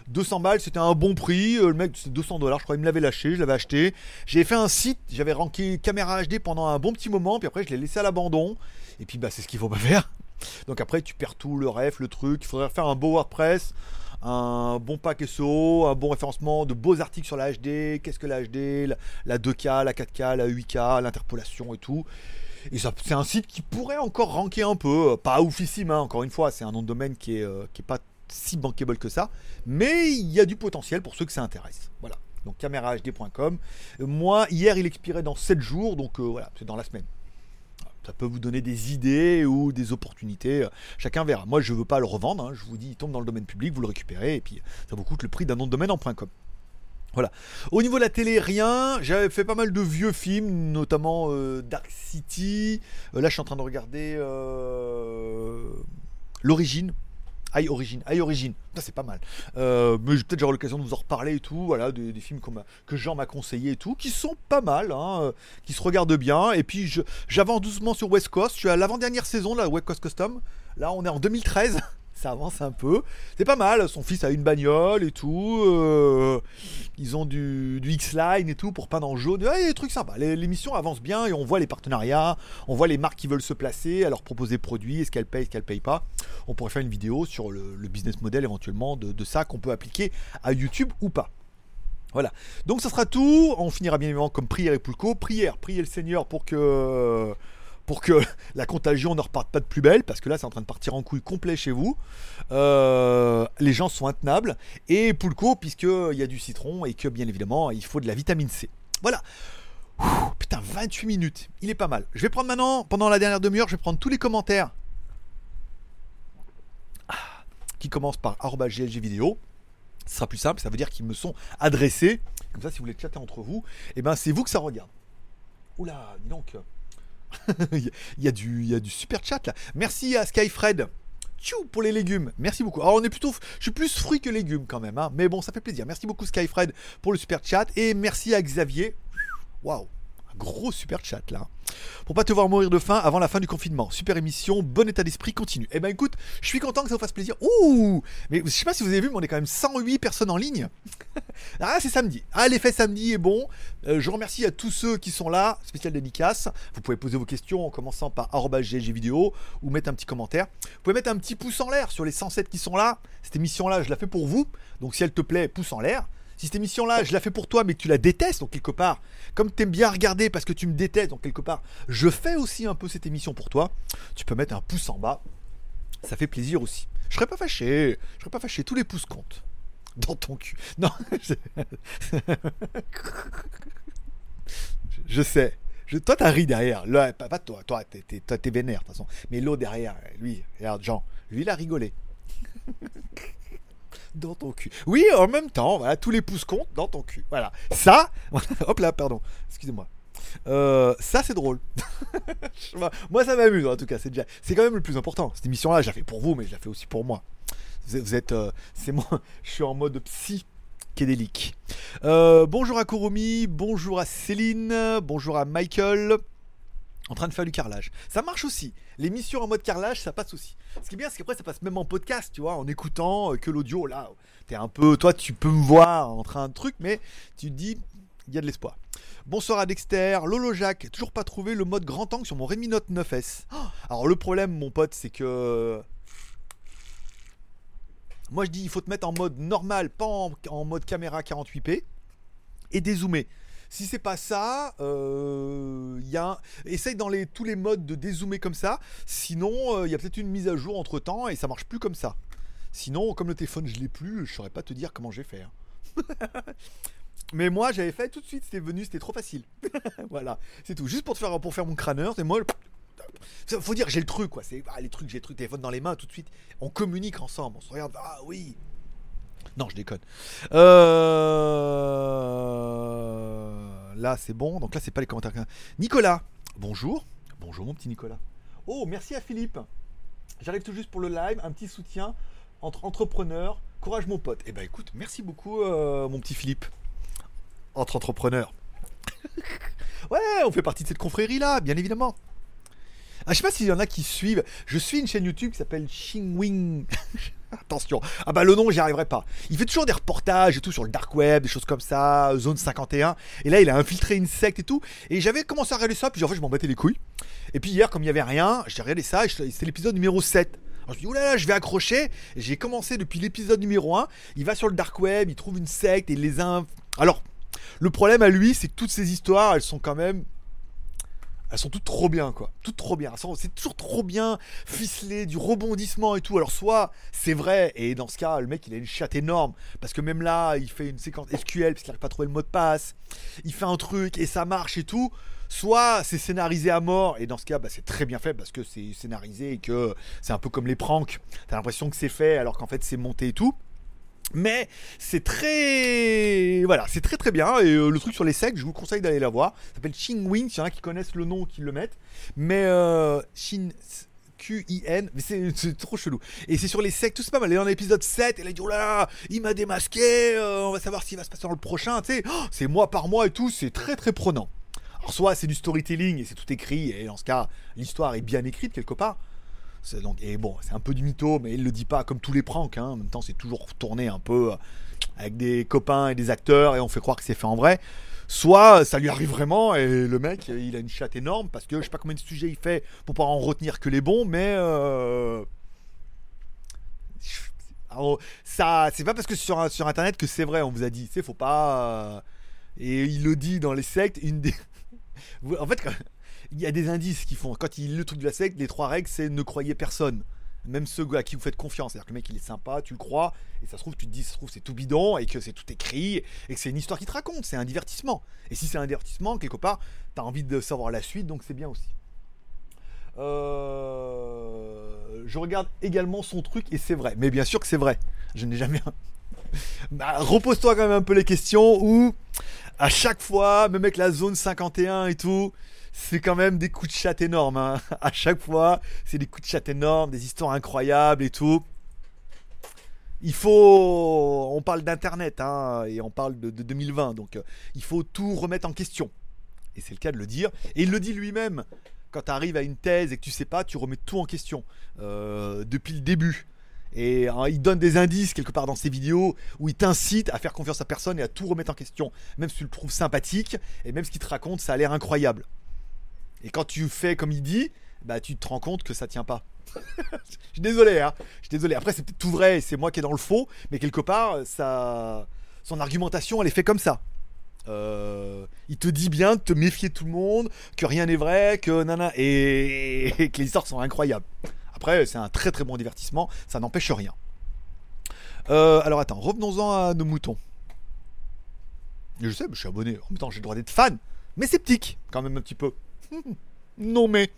200 balles, c'était un bon prix. Le mec, c'est 200 dollars, je crois, il me l'avait lâché, je l'avais acheté. J'ai fait un site, j'avais ranké caméra HD pendant un bon petit moment, puis après, je l'ai laissé à l'abandon. Et puis, bah, c'est ce qu'il faut pas faire. Donc après, tu perds tout, le ref, le truc. Il faudrait faire un beau WordPress, un bon pack SEO, un bon référencement, de beaux articles sur la HD. Qu'est-ce que la HD, la, la 2K, la 4K, la 8K, l'interpolation et tout. Et c'est un site qui pourrait encore ranker un peu, pas oufissime, hein, encore une fois, c'est un nom de domaine qui est, euh, qui est pas si bankable que ça, mais il y a du potentiel pour ceux que ça intéresse. Voilà. Donc caméra-hd.com. Moi, hier, il expirait dans 7 jours, donc euh, voilà, c'est dans la semaine. Ça peut vous donner des idées ou des opportunités. Chacun verra. Moi, je ne veux pas le revendre. hein. Je vous dis, il tombe dans le domaine public, vous le récupérez, et puis ça vous coûte le prix d'un nom de domaine en .com. Voilà. Au niveau de la télé, rien. J'avais fait pas mal de vieux films, notamment euh, Dark City. Euh, là, je suis en train de regarder euh, l'origine. High Origin, High Origin, c'est pas mal. Euh, mais peut-être j'aurai l'occasion de vous en reparler et tout, voilà, des, films que Jean m'a conseillé et tout, qui sont pas mal, hein, euh, qui se regardent bien. Et puis j'avance doucement sur West Coast, je suis à l'avant-dernière saison de la West Coast Custom. Là on est en 2013, [LAUGHS] ça avance un peu. C'est pas mal, son fils a une bagnole et tout. euh, ils ont du, X-Line et tout pour peindre en jaune. Ouais, des trucs sympas. L'émission avance bien et on voit les partenariats, on voit les marques qui veulent se placer, à leur proposer produits, est-ce qu'elles payent, est-ce qu'elles payent pas. On pourrait faire une vidéo sur le, business model éventuellement de, ça qu'on peut appliquer à YouTube ou pas. Voilà. Donc ça sera tout. On finira bien évidemment comme prière et Poulco. Prière, prier le Seigneur pour que pour que [LAUGHS] la contagion ne reparte pas de plus belle, parce que là c'est en train de partir en couille complet chez vous. Euh, les gens sont intenables. Et Poulco, puisqu'il y a du citron et que bien évidemment il faut de la vitamine C. Voilà. Putain, 28 minutes. Il est pas mal. Je vais prendre maintenant, pendant la dernière demi-heure, je vais prendre tous les commentaires ah, qui commencent par arobase GLG vidéo. Ce sera plus simple, ça veut dire qu'ils me sont adressés. Comme ça, si vous voulez chatter entre vous, et ben c'est vous que ça regarde. Oula, dis donc. [LAUGHS] il, y a, du, super chat là. Merci à Skyfred. Tchou pour les légumes. Merci beaucoup. Alors on est plutôt, je suis plus fruits que légumes quand même, hein. mais bon, ça fait plaisir. Merci beaucoup Skyfred pour le super chat et merci à Xavier. Waouh, gros super chat là. Pour pas te voir mourir de faim avant la fin du confinement. Super émission, bon état d'esprit, continue. Eh ben écoute, je suis content que ça vous fasse plaisir. Ouh Mais je sais pas si vous avez vu, mais on est quand même 108 personnes en ligne. [LAUGHS] ah, c'est samedi. Ah, l'effet samedi est bon. Euh, je remercie à tous ceux qui sont là. Spécial dédicace. Vous pouvez poser vos questions en commençant par vidéo ou mettre un petit commentaire. Vous pouvez mettre un petit pouce en l'air sur les 107 qui sont là. Cette émission-là, je la fais pour vous. Donc si elle te plaît, pouce en l'air. Si cette émission-là, je la fais pour toi, mais que tu la détestes, donc quelque part, comme tu aimes bien regarder parce que tu me détestes, donc quelque part, je fais aussi un peu cette émission pour toi, tu peux mettre un pouce en bas. Ça fait plaisir aussi. Je serais pas fâché. Je serais pas fâché. Tous les pouces comptent. Dans ton cul. Non. [LAUGHS] Je, sais. Toi, t'as ri derrière. Là, pas, toi. Toi, t'es, vénère, de toute façon. Mais l'autre derrière, lui, regarde, Jean. Lui, il a rigolé. [LAUGHS] dans ton cul. Oui, en même temps, voilà, tous les pouces comptent dans ton cul. Voilà. Ça, [LAUGHS] hop là, pardon, excusez-moi. Euh, ça, c'est drôle. [LAUGHS] moi, ça m'amuse en tout cas. C'est déjà, c'est quand même le plus important. Cette émission-là, je la fais pour vous, mais je la fais aussi pour moi. Vous êtes, euh, c'est moi. [LAUGHS] Je suis en mode psy. Euh, bonjour à Kurumi, bonjour à Céline, bonjour à Michael. En train de faire du carrelage. Ça marche aussi. L'émission en mode carrelage, ça passe aussi. Ce qui est bien, c'est qu'après, ça passe même en podcast, tu vois, en écoutant euh, que l'audio. Là, t'es un peu. Toi, tu peux me voir en train de truc, mais tu te dis, il y a de l'espoir. Bonsoir à Dexter, Lolo Jacques, toujours pas trouvé le mode grand angle sur mon Redmi Note 9S. Oh [GASPS] Alors, le problème, mon pote, c'est que. Moi, je dis, il faut te mettre en mode normal, pas en, en mode caméra 48p, et dézoomer. Si c'est pas ça, euh, y a essaye dans les, tous les modes de dézoomer comme ça. Sinon, il euh, y a peut-être une mise à jour entre temps et ça marche plus comme ça. Sinon, comme le téléphone, je l'ai plus, je saurais pas te dire comment j'ai fait. [LAUGHS] Mais moi, j'avais fait tout de suite, c'était venu, c'était trop facile. [LAUGHS] voilà, c'est tout. Juste pour faire, pour faire mon crâneur, c'est moi. le- Faut dire, j'ai le truc, quoi. C'est ah, les trucs, j'ai le truc, téléphone dans les mains, tout de suite. On communique ensemble, on se regarde. Ah oui. Non, je déconne. Euh... Là, c'est bon. Donc là, c'est pas les commentaires. Nicolas, bonjour. Bonjour, mon petit Nicolas. Oh, merci à Philippe. J'arrive tout juste pour le live. Un petit soutien entre entrepreneurs. Courage, mon pote. Eh ben, écoute, merci beaucoup, euh, mon petit Philippe. Entre entrepreneurs. [LAUGHS] ouais, on fait partie de cette confrérie-là, bien évidemment. Ah, je sais pas s'il y en a qui suivent. Je suis une chaîne YouTube qui s'appelle Xingwing. [LAUGHS] Attention. Ah bah le nom, j'y arriverai pas. Il fait toujours des reportages et tout sur le dark web, des choses comme ça, zone 51. Et là, il a infiltré une secte et tout. Et j'avais commencé à regarder ça, puis en fait, je m'en battais les couilles. Et puis hier, comme il y avait rien, j'ai regardé ça, c'était l'épisode numéro 7. Alors je me dis, oulala, je vais accrocher. J'ai commencé depuis l'épisode numéro 1. Il va sur le dark web, il trouve une secte et les a. Alors, le problème à lui, c'est que toutes ces histoires, elles sont quand même elles sont toutes trop bien, quoi. Toutes trop bien. C'est toujours trop bien ficelé, du rebondissement et tout. Alors, soit c'est vrai, et dans ce cas, le mec, il a une chatte énorme. Parce que même là, il fait une séquence SQL, parce qu'il n'arrive pas à trouver le mot de passe. Il fait un truc et ça marche et tout. Soit c'est scénarisé à mort, et dans ce cas, bah, c'est très bien fait parce que c'est scénarisé et que c'est un peu comme les pranks. T'as l'impression que c'est fait alors qu'en fait c'est monté et tout. Mais c'est très. Voilà, c'est très très bien. Et euh, le truc sur les sectes, je vous conseille d'aller la voir. Ça s'appelle Ching Wing. S'il y en a qui connaissent le nom, qui le mettent. Mais euh, Shin. Q-I-N, mais [LAUGHS] c'est trop chelou. Et c'est sur les sectes, tout c'est pas mal. Et dans l'épisode 7, elle a dit Oh là là, il m'a démasqué, euh, on va savoir ce qui va se passer dans le prochain. Tu sais, oh, c'est mois par mois et tout, c'est très très prenant. Alors, soit c'est du storytelling et c'est tout écrit, et dans ce cas, l'histoire est bien écrite quelque part. Et bon, c'est un peu du mytho, mais il le dit pas comme tous les pranks. Hein. En même temps, c'est toujours tourné un peu euh, avec des copains et des acteurs et on fait croire que c'est fait en vrai. Soit ça lui arrive vraiment et le mec il a une chatte énorme parce que je sais pas combien de sujets il fait pour pas en retenir que les bons, mais euh... ça c'est pas parce que sur, sur internet que c'est vrai, on vous a dit, c'est faut pas. Euh, et il le dit dans les sectes, une des. [LAUGHS] en fait, il y a des indices qui font. Quand il le truc de la secte, les trois règles, c'est ne croyez personne. Même ceux à qui vous faites confiance. C'est-à-dire que le mec, il est sympa, tu le crois, et ça se trouve, tu te dis, ça se trouve, c'est tout bidon, et que c'est tout écrit, et que c'est une histoire qui te raconte, c'est un divertissement. Et si c'est un divertissement, quelque part, t'as envie de savoir la suite, donc c'est bien aussi. Euh, je regarde également son truc, et c'est vrai. Mais bien sûr que c'est vrai. Je n'ai jamais. [LAUGHS] bah, repose-toi quand même un peu les questions, où à chaque fois, même avec la zone 51 et tout, c'est quand même des coups de chat énormes. Hein. [LAUGHS] À chaque fois, c'est des coups de chat énormes, des histoires incroyables et tout. Il faut. On parle d'internet hein, et on parle de, 2020, donc euh, il faut tout remettre en question. Et c'est le cas de le dire. Et il le dit lui-même. Quand tu arrives à une thèse et que tu sais pas, tu remets tout en question euh, depuis le début. Et hein, il donne des indices quelque part dans ses vidéos où il t'incite à faire confiance à personne et à tout remettre en question. Même si tu le trouves sympathique et même ce qu'il te raconte, ça a l'air incroyable. Et quand tu fais comme il dit, bah tu te rends compte que ça tient pas. [LAUGHS] je suis désolé, hein. Je suis désolé. Après, c'est tout vrai, c'est moi qui est dans le faux, mais quelque part, ça, son argumentation, elle est faite comme ça. Euh, il te dit bien de te méfier de tout le monde, que rien n'est vrai, que nana, et, que les histoires sont incroyables. Après, c'est un très très bon divertissement, ça n'empêche rien. Euh, alors attends, revenons-en à nos moutons. Je sais, je suis abonné. En même temps, j'ai le droit d'être fan, mais sceptique quand même un petit peu. Non mais.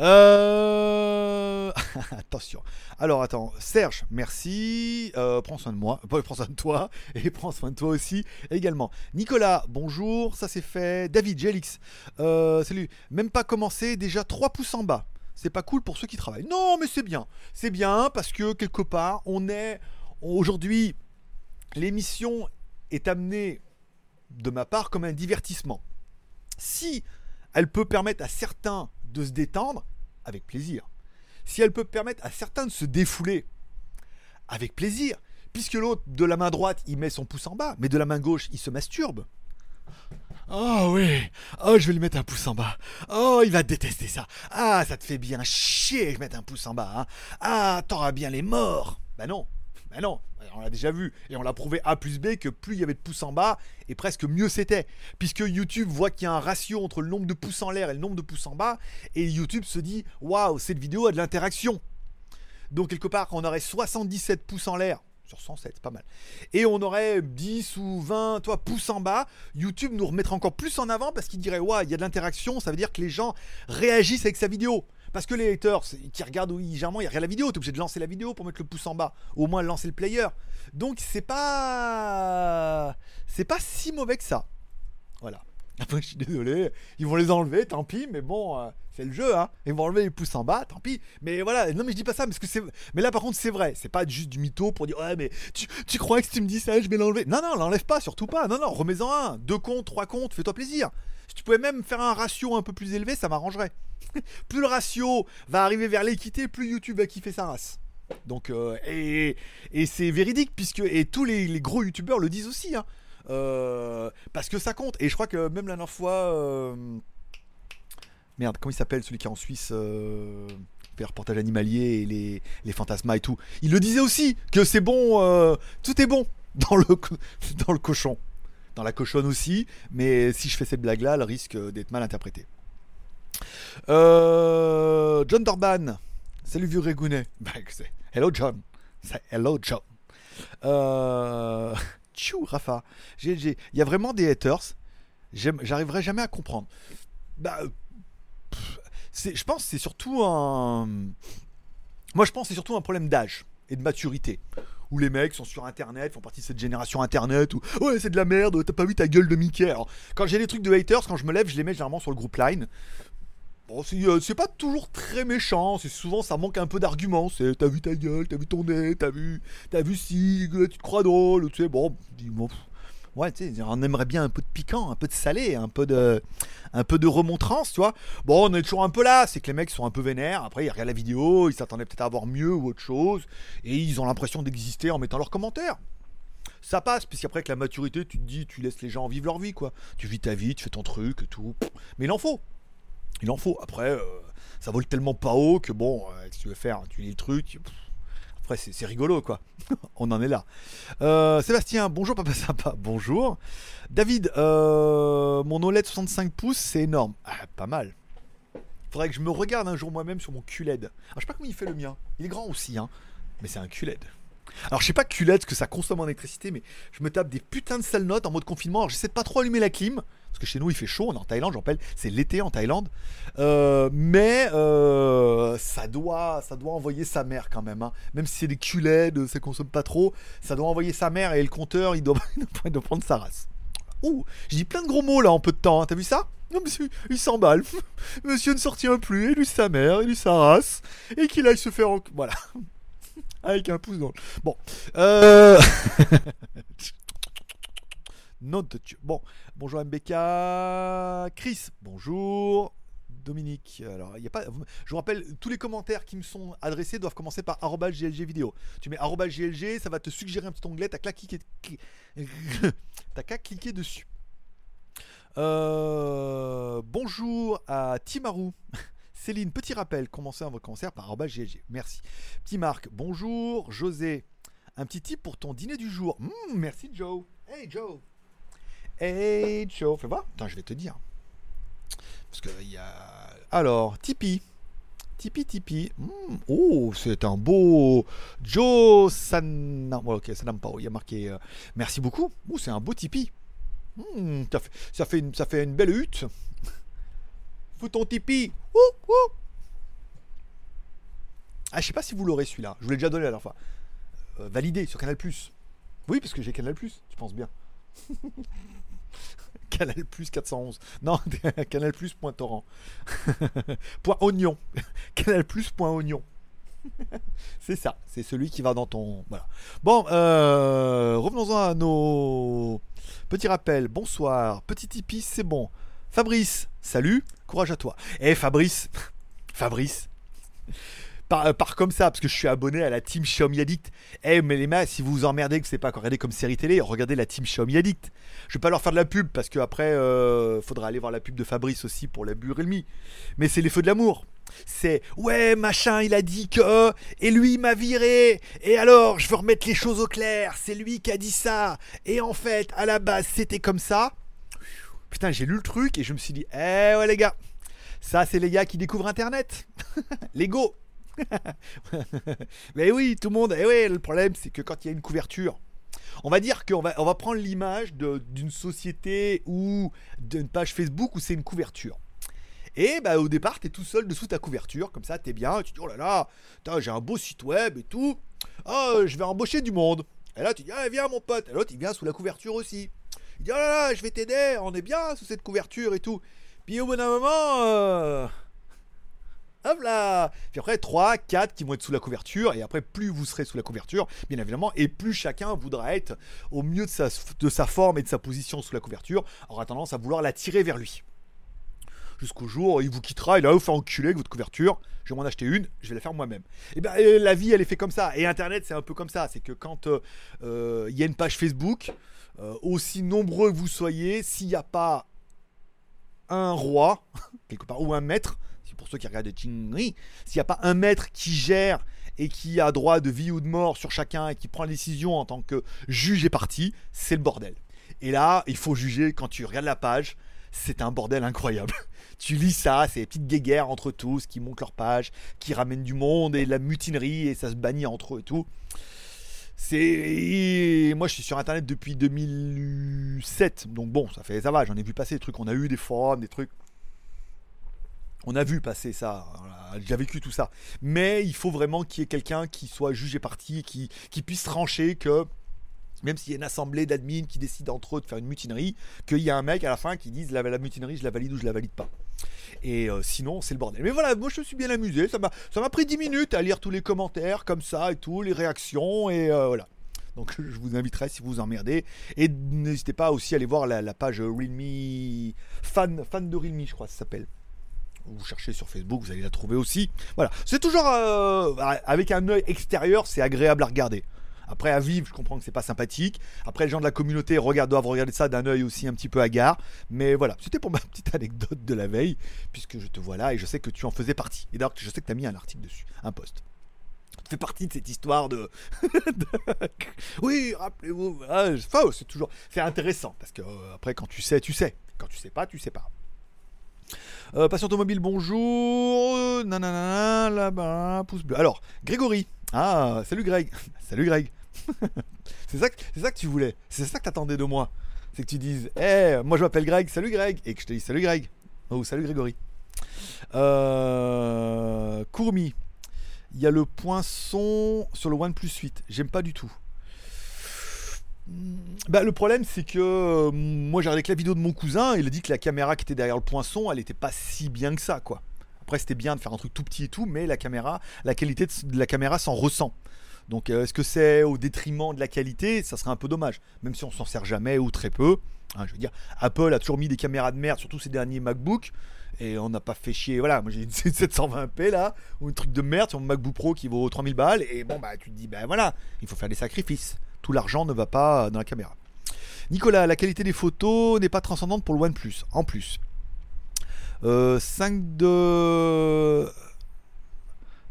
Euh... [LAUGHS] Attention. Alors attends, Serge, merci. Euh, prends soin de moi. prends soin de toi. Et prends soin de toi aussi également. Nicolas, bonjour. Ça c'est fait. David, Jelix. Euh, salut. Même pas commencé, déjà 3 pouces en bas. C'est pas cool pour ceux qui travaillent. Non, mais c'est bien. C'est bien parce que quelque part, on est. Aujourd'hui, l'émission est amenée de ma part comme un divertissement. Si elle peut permettre à certains de se détendre, avec plaisir. Si elle peut permettre à certains de se défouler, avec plaisir. Puisque l'autre, de la main droite, il met son pouce en bas, mais de la main gauche, il se masturbe. Oh oui, oh je vais lui mettre un pouce en bas. Oh il va détester ça. Ah ça te fait bien chier de mettre un pouce en bas. Hein. Ah t'auras bien les morts. Bah non, bah non, on l'a déjà vu. Et on l'a prouvé A plus B que plus il y avait de pouces en bas, et presque mieux c'était. Puisque YouTube voit qu'il y a un ratio entre le nombre de pouces en l'air et le nombre de pouces en bas, et YouTube se dit Waouh, cette vidéo a de l'interaction. Donc, quelque part, on aurait 77 pouces en l'air, sur 107, c'est pas mal. Et on aurait 10 ou 20 toi, pouces en bas. YouTube nous remettra encore plus en avant parce qu'il dirait Waouh, il y a de l'interaction, ça veut dire que les gens réagissent avec sa vidéo. Parce que les haters qui regardent, généralement, ils regardent la vidéo. T'es obligé de lancer la vidéo pour mettre le pouce en bas. Au moins lancer le player. Donc c'est pas. C'est pas si mauvais que ça. Voilà. [LAUGHS] Après, je suis désolé. Ils vont les enlever, tant pis. Mais bon, euh, c'est le jeu, hein. Ils vont enlever les pouces en bas, tant pis. Mais voilà. Non, mais je dis pas ça parce que c'est. Mais là, par contre, c'est vrai. C'est pas juste du mytho pour dire, ouais, mais tu, tu crois que si tu me dis ça, je vais l'enlever. Non, non, l'enlève pas, surtout pas. Non, non, remets-en un. Deux comptes, trois comptes, fais-toi plaisir. Si tu pouvais même faire un ratio un peu plus élevé, ça m'arrangerait. [LAUGHS] plus le ratio va arriver vers l'équité, plus YouTube va kiffer sa race. Donc, euh, et, c'est véridique, puisque et tous les, gros youtubeurs le disent aussi, hein. Euh, parce que ça compte. Et je crois que même la dernière fois, euh, merde, comment il s'appelle celui qui est en Suisse fait reportage animalier et les, les fantasmas et tout, il le disait aussi que c'est bon, tout est bon dans le, [LAUGHS] dans le cochon dans la cochonne aussi, mais si je fais cette blague-là, elle risque d'être mal interprétée. Euh, John Dorban. Salut vieux Régounet. [LAUGHS] Bah, hello John. Hello John. Euh... Tchou, Rafa. Il y a vraiment des haters. J'arriverai jamais à comprendre. Bah, je pense que c'est surtout un. Moi, je pense c'est surtout un problème d'âge et de maturité. Où les mecs sont sur internet, font partie de cette génération internet, où ouais, c'est de la merde, t'as pas vu ta gueule de Mickey? Quand j'ai des trucs de haters, quand je me lève, je les mets généralement sur le groupe Line. Bon, c'est euh, c'est pas toujours très méchant, c'est souvent ça manque un peu d'arguments. C'est t'as vu ta gueule, t'as vu ton nez, t'as vu, t'as vu si, tu te crois drôle, tu sais. Bon, dis, ouais, on aimerait bien un peu de piquant, un peu de salé, un peu de, un peu de remontrance, tu vois. Bon, on est toujours un peu là, c'est que les mecs sont un peu vénères. Après, ils regardent la vidéo, ils s'attendaient peut-être à avoir mieux ou autre chose, et ils ont l'impression d'exister en mettant leurs commentaires. Ça passe, puisqu'après avec la maturité, tu te dis, tu laisses les gens vivre leur vie, quoi. Tu vis ta vie, tu fais ton truc, tout. Mais il en faut. Il en faut. Après, euh, ça vole tellement pas haut que bon, euh, si tu veux faire, tu lis le truc. Après, c'est rigolo, quoi. [LAUGHS] On en est là. Euh, Sébastien, bonjour, papa sympa. [LAUGHS] Bonjour. David, mon OLED 65 pouces, c'est énorme. Ah, pas mal. Faudrait que je me regarde un jour moi-même sur mon QLED. Alors, je sais pas comment il fait le mien. Il est grand aussi, hein. Mais c'est un QLED. Alors, je sais pas QLED ce que ça consomme en électricité, mais je me tape des putains de sales notes en mode confinement. Alors, j'essaie de pas trop allumer la clim. Parce que chez nous, il fait chaud. On est en Thaïlande, j'en rappelle. C'est l'été en Thaïlande. Euh, mais euh, ça, doit, ça doit envoyer sa mère quand même. hein. Même si c'est des QLED, ça consomme pas trop. Ça doit envoyer sa mère et le compteur, il doit, [LAUGHS] il doit prendre sa race. Ouh, j'ai dit plein de gros mots là en peu de temps. hein. T'as vu ça? Monsieur, il s'emballe. [LAUGHS] Monsieur ne sortira plus. Lui, sa mère, lui, sa race. Et qu'il aille se faire. en- Voilà. [LAUGHS] Avec un pouce dans le. Bon. Euh. Bonjour MBK. Chris, bonjour. Dominique, alors il y a pas. Je vous rappelle, tous les commentaires qui me sont adressés doivent commencer par GLG vidéo. Tu mets GLG, ça va te suggérer un petit onglet, t'as qu'à cliquer, [LAUGHS] t'as qu'à cliquer dessus. Euh, bonjour à Timarou. [LAUGHS] Céline, petit rappel, commencez votre concert par GLG. Merci. Petit Marc, bonjour. José, un petit tip pour ton dîner du jour. Hmm, merci Joe. Hey Joe. Hey Joe. Fais voir. Attends, je vais te dire. Parce que il y a. Alors, Tipeee. Tipeee, Tipeee. Hmm, Oh, c'est un beau. Joe San. Ouais, ok, Sanampao. Il y a marqué. euh, Merci beaucoup. Oh, c'est un beau Tipeee. Hmm, ça, fait, ça fait une belle hutte. Fous ton Tipeee. Ouh, ouh. Ah, je sais pas si vous l'aurez celui-là. Je vous l'ai déjà donné la dernière fois. Euh, validé sur Canal Oui, parce que j'ai Canal tu penses bien. [LAUGHS] Canal 411. Non, [LAUGHS] Canal point torrent. [LAUGHS] point oignon. [LAUGHS] Canal point oignon. c'est ça, c'est celui qui va dans ton. Voilà. Bon, euh, revenons-en à nos petits rappels. Bonsoir, petit Tipeee, c'est bon. Fabrice, salut, courage à toi. Eh Fabrice, Fabrice, par, euh, par comme ça, parce que je suis abonné à la team Xiaomi Addict. Eh, mais les mecs, si vous vous emmerdez que c'est pas regardé comme série télé, regardez la team Xiaomi Addict. Je vais pas leur faire de la pub parce que après, euh, faudra aller voir la pub de Fabrice aussi pour la Burelmi. Mais c'est les feux de l'amour. C'est ouais, machin, il a dit que, et lui il m'a viré, et alors je veux remettre les choses au clair, c'est lui qui a dit ça, et en fait, à la base, c'était comme ça. Putain, j'ai lu le truc et je me suis dit, eh ouais, les gars, ça, c'est les gars qui découvrent Internet. [LAUGHS] Lego. [LAUGHS] Mais oui, tout le monde. Et oui, le problème, c'est que quand il y a une couverture, on va dire qu'on va, on va prendre l'image d'une société ou d'une page Facebook où c'est une couverture. Et bah, au départ, t'es tout seul dessous ta couverture, comme ça, t'es bien. Tu dis, oh là là, j'ai un beau site web et tout. Oh, je vais embaucher du monde. Et là, tu dis, ah, viens, mon pote. Et l'autre, il vient sous la couverture aussi. Il dit, oh là là, je vais t'aider, on est bien sous cette couverture et tout. Puis au bout d'un moment, euh, hop là Puis après, 3, 4 qui vont être sous la couverture, et après, plus vous serez sous la couverture, bien évidemment, et plus chacun voudra être au mieux de sa, forme et de sa position sous la couverture, aura tendance à vouloir la tirer vers lui. Jusqu'au jour il vous quittera, il va vous faire enculer avec votre couverture. Je vais m'en acheter une, je vais la faire moi-même. Et ben et la vie, elle est faite comme ça. Et Internet, c'est un peu comme ça. C'est que quand euh, euh, il y a une page Facebook, euh, aussi nombreux que vous soyez, s'il n'y a pas un roi, [LAUGHS] quelque part, ou un maître, pour ceux qui regardent Chingri, s'il n'y a pas un maître qui gère et qui a droit de vie ou de mort sur chacun et qui prend la décision en tant que juge et parti, c'est le bordel. Et là, il faut juger quand tu regardes la page. c'est un bordel incroyable. [LAUGHS] tu lis ça, c'est des petites guéguerres entre tous qui montent leur page, qui ramènent du monde et la mutinerie et ça se bannit entre eux et tout. C'est moi je suis sur internet depuis 2007 donc bon ça fait ça va j'en ai vu passer des trucs on a eu des forums des trucs on a vu passer ça j'ai vécu tout ça mais il faut vraiment qu'il y ait quelqu'un qui soit jugé parti qui, qui puisse trancher que même s'il y a une assemblée d'admins qui décide entre eux de faire une mutinerie, qu'il y a un mec à la fin qui dise la, la mutinerie, je la valide ou je la valide pas. Et euh, sinon, c'est le bordel. Mais voilà, moi je me suis bien amusé. Ça m'a, pris 10 minutes à lire tous les commentaires comme ça et tout, les réactions et euh, voilà. Donc je vous inviterai si vous vous emmerdez. Et n'hésitez pas aussi à aller voir la, page Realme fan, fan de Realme, je crois ça s'appelle. Vous cherchez sur Facebook, vous allez la trouver aussi. Voilà, c'est toujours euh, avec un œil extérieur, c'est agréable à regarder. Après, à vivre, je comprends que c'est pas sympathique. Après, les gens de la communauté regardent, doivent regarder ça d'un œil aussi un petit peu hagard. Mais voilà, c'était pour ma [LAUGHS] petite anecdote de la veille, puisque je te vois là et je sais que tu en faisais partie. Et d'ailleurs, je sais que tu as mis un article dessus, un post. Tu fais partie de cette histoire de. [LAUGHS] oui, rappelez-vous. c'est toujours. C'est intéressant, parce que euh, après, quand tu sais, tu sais. Quand tu sais pas, tu sais pas. Euh, patient automobile, bonjour. Nanana, là-bas, pouce bleu. Alors, Grégory. Ah, salut Greg. [LAUGHS] salut Greg. [LAUGHS] c'est ça, que, ça que tu voulais. C'est ça que t'attendais de moi. C'est que tu dises, hé, moi je m'appelle Greg, salut Greg. Et que je te dis, salut Greg. Oh, salut Grégory. Euh, Courmi. Il y a le poinçon sur le OnePlus 8. J'aime pas du tout. Bah, le problème, c'est que euh, moi j'ai regardé la vidéo de mon cousin. Il a dit que la caméra qui était derrière le poinçon, elle était pas si bien que ça, quoi. Après, c'était bien de faire un truc tout petit et tout, mais la caméra, la qualité de la caméra s'en ressent. Donc euh, est-ce que c'est au détriment de la qualité? Ça serait un peu dommage, même si on s'en sert jamais ou très peu. Hein, Apple a toujours mis des caméras de merde, surtout ces derniers MacBook, et on n'a pas fait chier. Voilà, moi j'ai une [LAUGHS] 720p là, ou un truc de merde sur mon MacBook Pro qui vaut 3000 balles, et bon bah tu te dis, ben voilà, il faut faire des sacrifices. Tout l'argent ne va pas dans la caméra. Nicolas, la qualité des photos n'est pas transcendante pour le OnePlus. En plus, 5 euh, de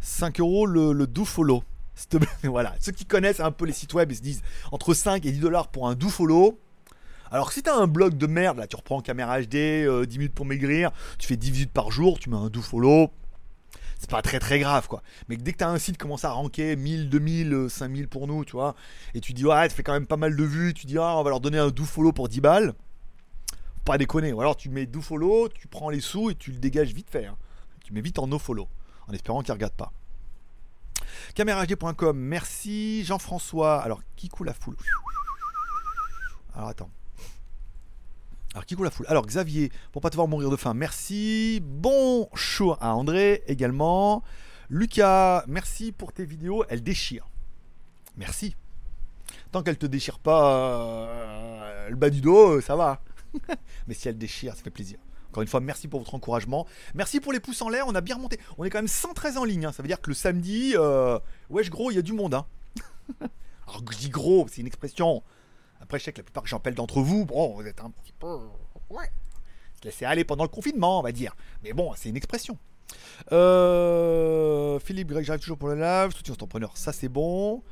5 euros le, le do follow. [LAUGHS] voilà, ceux qui connaissent un peu les sites web, ils se disent entre 5 et 10 dollars pour un do follow. Alors si t'as un blog de merde, là tu reprends caméra HD, 10 euh, minutes pour maigrir, tu fais 10 minutes par jour, tu mets un do follow, c'est pas très très grave quoi. Mais dès que t'as un site qui commence à ranker 1000, 2000, 5000 pour nous, tu vois, et tu dis ouais, ça fait quand même pas mal de vues, tu dis ah, on va leur donner un do follow pour 10 balles, pas déconner. Ou alors tu mets do follow, tu prends les sous et tu le dégages vite fait. Hein. Tu mets vite en no follow, en espérant qu'ils regardent pas. HD.com, merci Jean-François. Alors, qui coule la foule? Alors, attends. Alors, la foule? Alors, Xavier, pour pas te voir mourir de faim, merci. Bonjour à André également. Lucas, merci pour tes vidéos, elles déchirent. Merci. Tant qu'elle te déchire pas euh, le bas du dos, ça va. [LAUGHS] Mais si elle déchire, ça fait plaisir. Encore une fois, merci pour votre encouragement. Merci pour les pouces en l'air. On a bien remonté. On est quand même 113 en ligne. Hein. Ça veut dire que le samedi, euh, wesh gros, il y a du monde. Hein. [LAUGHS] Alors je dis gros, c'est une expression. Après, je sais que la plupart que j'appelle d'entre vous, bon, vous êtes un petit peu. Ouais. Se aller pendant le confinement, on va dire. Mais bon, c'est une expression. Euh, Philippe Greg, j'arrive toujours pour le live. Soutien entrepreneur, ça c'est bon.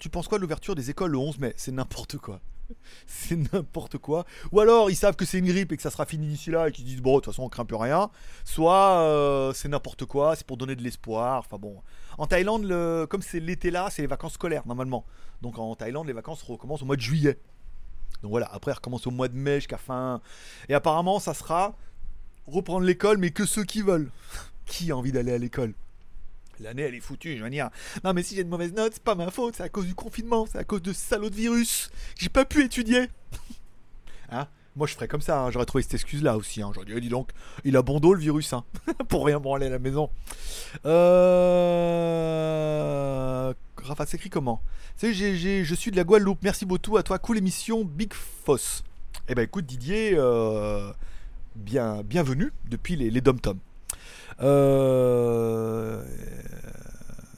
Tu penses quoi l'ouverture des écoles le 11 mai? C'est n'importe quoi. [LAUGHS] c'est n'importe quoi. Ou alors ils savent que c'est une grippe et que ça sera fini d'ici là et qu'ils disent bon de toute façon on craint plus rien. Soit euh, c'est n'importe quoi, c'est pour donner de l'espoir. Enfin bon. En Thaïlande, comme c'est l'été là, c'est les vacances scolaires normalement. Donc en Thaïlande les vacances recommencent au mois de juillet. Donc voilà, après elles recommencent au mois de mai jusqu'à fin. Et apparemment ça sera reprendre l'école mais que ceux qui veulent. [LAUGHS] qui a envie d'aller à l'école? L'année, elle est foutue, je veux dire. Non, mais si j'ai de mauvaises notes, c'est pas ma faute, c'est à cause du confinement, c'est à cause de ce salaud de virus. J'ai pas pu étudier. [LAUGHS] hein? Moi, je ferais comme ça, hein. j'aurais trouvé cette excuse-là aussi. Hein. J'aurais dit, dis donc, il a bon dos le virus, hein. [LAUGHS] pour rien branler à la maison. Euh. Rafa, s'écrit comment? C'est je suis de la Guadeloupe, merci beaucoup à toi, cool émission, Big Foss. Eh ben écoute, Didier, euh, bien, bienvenue depuis les, les dom-toms. Euh,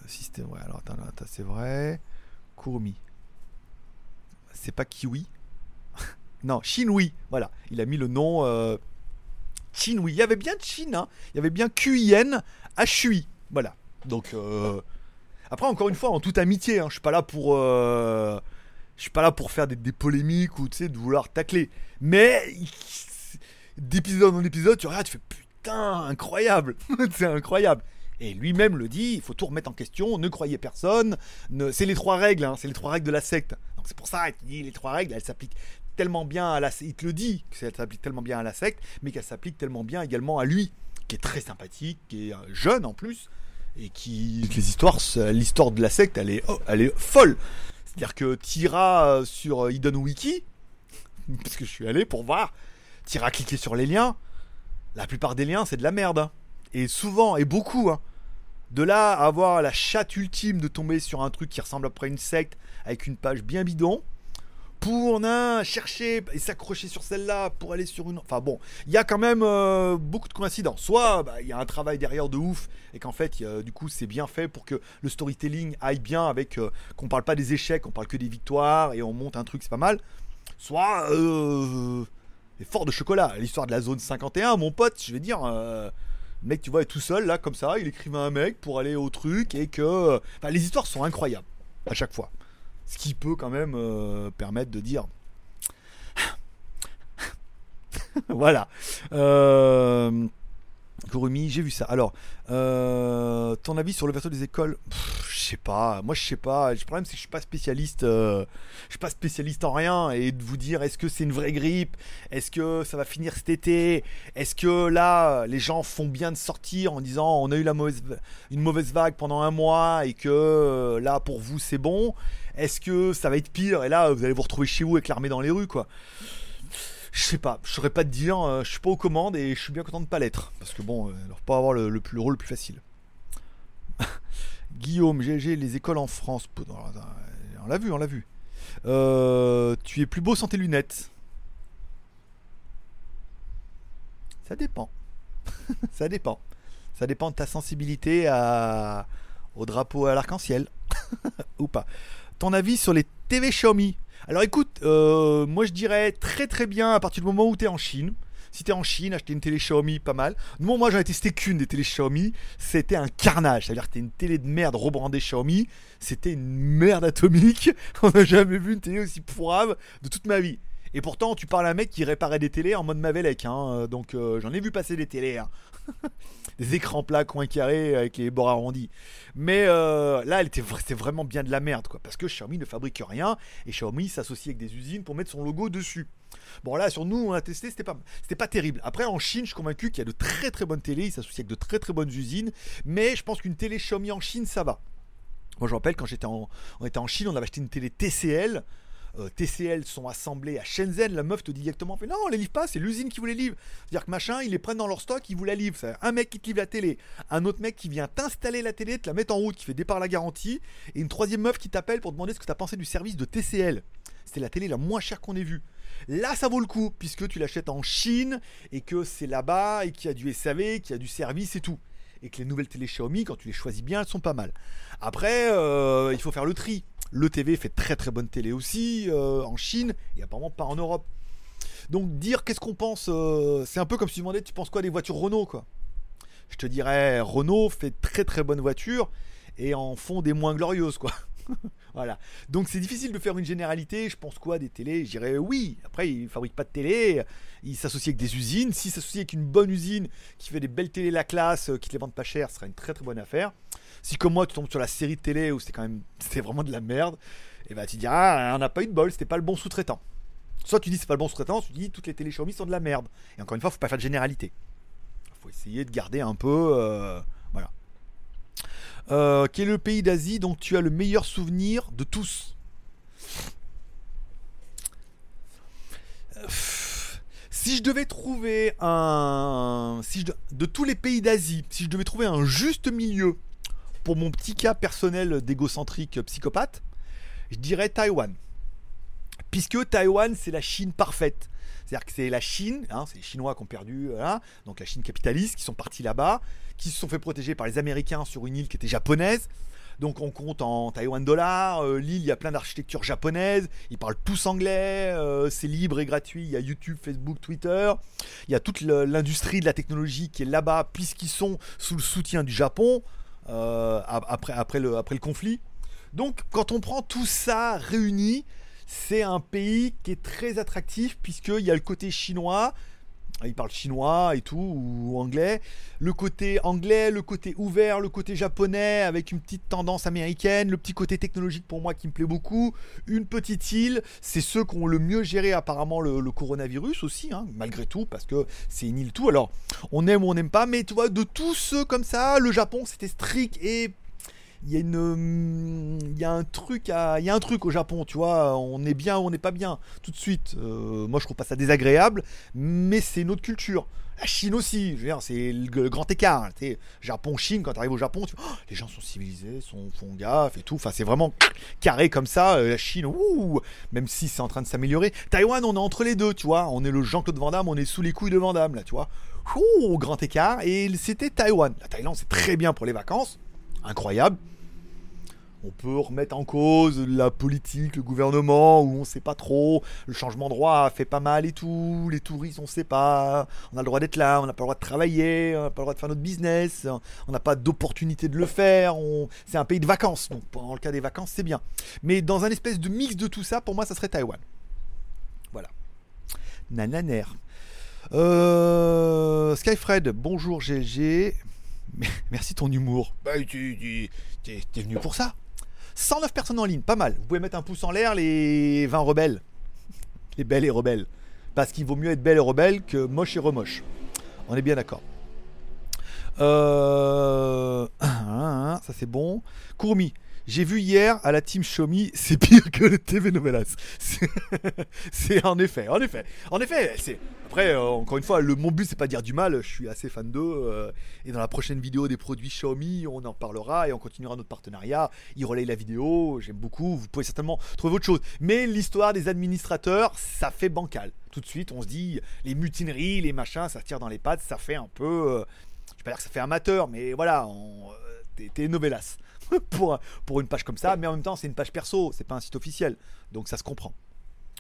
système, ouais, alors attends, attends c'est vrai. Kurumi. C'est pas Kiwi. [LAUGHS] non, Shinwi. Voilà, il a mis le nom euh. Il y avait bien Chin, hein. il y avait bien QIN, HUI. Voilà. Donc, euh, après, encore une fois, en toute amitié, hein, je suis pas là pour. Euh, je suis pas là pour faire des, des polémiques ou tu sais, de vouloir tacler. Mais d'épisode en épisode, tu regardes, tu fais putain, incroyable, [LAUGHS] c'est incroyable. Et lui-même le dit, il faut tout remettre en question, ne croyez personne. Ne... C'est les trois règles, hein, c'est les trois règles de la secte. Donc c'est pour ça qu'il dit les trois règles, elles s'appliquent tellement bien à la il te le dit qu'elle s'applique tellement bien à la secte, mais qu'elle s'applique tellement bien également à lui, qui est très sympathique, qui est euh, jeune en plus, et qui les histoires, l'histoire de la secte, elle est, oh, elle est folle. C'est-à-dire que t'iras euh, sur Hidden Wiki, [LAUGHS] parce que je suis allé pour voir, t'iras cliquer sur les liens. La plupart des liens, c'est de la merde. Hein. Et souvent, et beaucoup, hein. De là à avoir la chatte ultime de tomber sur un truc qui ressemble à peu près une secte avec une page bien bidon pour chercher et s'accrocher sur celle-là pour aller sur une. Enfin bon, il y a quand même euh, beaucoup de coïncidences. Soit bah, il y a un travail derrière de ouf et qu'en fait, du coup, c'est bien fait pour que le storytelling aille bien avec euh, qu'on parle pas des échecs, on parle que des victoires et on monte un truc, c'est pas mal. Soit euh, fort de chocolat. L'histoire de la zone 51, mon pote, je vais dire. Euh, mec, tu vois, est tout seul, là, comme ça. Il écrivait un mec pour aller au truc et que. Enfin, les histoires sont incroyables, à chaque fois. Ce qui peut quand même euh, permettre de dire. [LAUGHS] voilà. Euh. J'ai vu ça. Alors, euh, ton avis sur l'ouverture des écoles? Sais pas. Moi, je sais pas. Le problème, c'est que je suis pas spécialiste. Euh, je suis pas spécialiste en rien. Et de vous dire, est-ce que c'est une vraie grippe? Est-ce que ça va finir cet été? Est-ce que là, les gens font bien de sortir en disant, on a eu la mauvaise, une mauvaise vague pendant un mois et que euh, là, pour vous, c'est bon? Est-ce que ça va être pire? Et là, vous allez vous retrouver chez vous avec l'armée dans les rues, quoi je sais pas, je saurais pas te dire, euh, je suis pas aux commandes et je suis bien content de pas l'être. Parce que bon, euh, leur pas avoir le, le, rôle le plus facile. Guillaume, GG, les écoles en France. On l'a vu, on l'a vu. Euh, tu es plus beau sans tes lunettes. Ça dépend. [LAUGHS] Ça dépend. Ça dépend de ta sensibilité à... au drapeau à l'arc-en-ciel. [LAUGHS] Ou pas. Ton avis sur les TV Xiaomi alors écoute, euh, moi je dirais très très bien à partir du moment où tu es en Chine. Si tu es en Chine, acheter une télé Xiaomi, pas mal. Moi j'en ai testé qu'une des télé Xiaomi, c'était un carnage. C'est-à-dire que c'était une télé de merde rebrandée Xiaomi, c'était une merde atomique. [LAUGHS] On n'a jamais vu une télé aussi pourrave de toute ma vie. Et pourtant, tu parles à un mec qui réparait des télés en mode Mavelec. Hein, donc euh, j'en ai vu passer des télés. Hein. [LAUGHS] des écrans plats, coins carrés avec les bords arrondis. Mais euh, là, c'était vraiment bien de la merde, quoi. Parce que Xiaomi ne fabrique rien et Xiaomi s'associe avec des usines pour mettre son logo dessus. Bon là sur nous on a testé c'était pas pas terrible. Après en Chine je suis convaincu qu'il y a de très très bonnes télés, ils s'associent avec de très très bonnes usines, mais je pense qu'une télé Xiaomi en Chine ça va. Moi je me rappelle quand j'étais en on était en Chine, on avait acheté une télé TCL euh, TCL sont assemblés à Shenzhen, la meuf te dit directement Non, on les livre pas, c'est l'usine qui vous les livre. C'est-à-dire que machin, ils les prennent dans leur stock, ils vous la livrent. C'est un mec qui te livre la télé, un autre mec qui vient t'installer la télé, te la mettre en route, qui fait départ la garantie, et une troisième meuf qui t'appelle pour demander ce que tu as pensé du service de TCL. C'était la télé la moins chère qu'on ait vue. Là, ça vaut le coup, puisque tu l'achètes en Chine, et que c'est là-bas, et qu'il y a du SAV, qu'il y a du service et tout. Et que les nouvelles télé Xiaomi, quand tu les choisis bien, elles sont pas mal. Après, euh, il faut faire le tri. Le TV fait très très bonne télé aussi euh, en Chine et apparemment pas en Europe. Donc dire qu'est-ce qu'on pense, euh, c'est un peu comme si tu demandais tu penses quoi des voitures Renault quoi? Je te dirais Renault fait très très bonnes voitures et en font des moins glorieuses quoi. [LAUGHS] voilà. Donc c'est difficile de faire une généralité. Je pense quoi des télés? Je dirais oui. Après, ils fabriquent pas de télé. Ils s'associent avec des usines. S'ils s'associent avec une bonne usine qui fait des belles télés la classe, euh, qui te les vendent pas cher, ce serait une très très bonne affaire. Si comme moi tu tombes sur la série de télé où c'est quand même [LAUGHS] vraiment de la merde, et eh bah ben, tu diras ah, on n'a pas eu de bol, c'était pas le bon sous-traitant. Soit tu dis c'est pas le bon sous-traitant, tu dis toutes les télé Xiaomi sont de la merde. Et encore une fois, faut pas faire de généralité. Faut essayer de garder un peu euh, voilà. Euh, quel est le pays d'Asie dont tu as le meilleur souvenir de tous Si je devais trouver un. Si. De tous les pays d'Asie, si je devais trouver un juste milieu pour mon petit cas personnel d'égocentrique psychopathe, je dirais Taïwan. Puisque Taïwan, c'est la Chine parfaite. C'est-à-dire que c'est la Chine, hein, c'est les Chinois qui ont perdu, donc la Chine capitaliste, qui sont partis là-bas, qui se sont fait protéger par les Américains sur une île qui était japonaise. Donc on compte en Taïwan dollar. Euh, l'île, il y a plein d'architecture japonaise. Ils parlent tous anglais. Euh, c'est libre et gratuit. Il y a YouTube, Facebook, Twitter. Il y a toute l'industrie de la technologie qui est là-bas puisqu'ils sont sous le soutien du Japon euh, après, après, le, après le conflit. Donc quand on prend tout ça réuni, c'est un pays qui est très attractif puisqu'il y a le côté chinois Ils parlent chinois et tout, ou anglais. Le côté anglais, le côté ouvert, le côté japonais, avec une petite tendance américaine, le petit côté technologique pour moi qui me plaît beaucoup. Une petite île, c'est ceux qui ont le mieux géré apparemment le, coronavirus aussi, hein, malgré tout, parce que c'est une île tout. Alors, on aime ou on n'aime pas, mais tu vois, de tous ceux comme ça, le Japon c'était strict et il y a une il y a un truc à il y a un truc au Japon tu vois on est bien ou on n'est pas bien tout de suite. Euh, moi je trouve pas ça désagréable mais c'est une autre culture. La Chine aussi je veux dire c'est le, grand écart tu Japon Chine quand tu arrives au Japon tu, oh, les gens sont civilisés sont font gaffe et tout. Enfin c'est vraiment carré comme ça euh, la Chine ouh, même si c'est en train de s'améliorer. Taïwan on est entre les deux tu vois. On est le Jean-Claude Van Damme on est sous les couilles de Van Damme là tu vois. Ouh, grand écart. Et c'était Taïwan. La Thaïlande c'est très bien pour les vacances incroyable. On peut remettre en cause la politique, le gouvernement, où on sait pas trop. Le changement de droit fait pas mal et tout. Les touristes, on sait pas. On a le droit d'être là, on n'a pas le droit de travailler, on n'a pas le droit de faire notre business, on n'a pas d'opportunité de le faire. C'est un pays de vacances, donc dans le cas des vacances, c'est bien. Mais dans un espèce de mix de tout ça, pour moi, ça serait Taïwan. Voilà. Nananer. Euh, Skyfred, bonjour GG. [LAUGHS] Merci ton humour. Bah, tu, es venu pour ça. 109 personnes en ligne, pas mal. Vous pouvez mettre un pouce en l'air, les 20 rebelles. Les belles et rebelles. Parce qu'il vaut mieux être belle et rebelle que moche et remoche. On est bien d'accord. Euh... [COUGHS] Ça c'est bon. Courmi. J'ai vu hier à la team Xiaomi, c'est pire que le TV Novelas. [LAUGHS] C'est en effet, en effet, en effet. C'est après euh, encore une fois, le mon but c'est pas dire du mal. Je suis assez fan d'eux euh, et dans la prochaine vidéo des produits Xiaomi, on en parlera et on continuera notre partenariat. Ils relayent la vidéo, j'aime beaucoup. Vous pouvez certainement trouver autre chose. Mais l'histoire des administrateurs, ça fait bancal. Tout de suite, on se dit les mutineries, les machins, ça tire dans les pattes, ça fait un peu. Euh, je vais pas dire que ça fait amateur, mais voilà, t'es Novelas. [LAUGHS] pour, pour une page comme ça, mais en même temps, c'est une page perso, c'est pas un site officiel. Donc ça se comprend.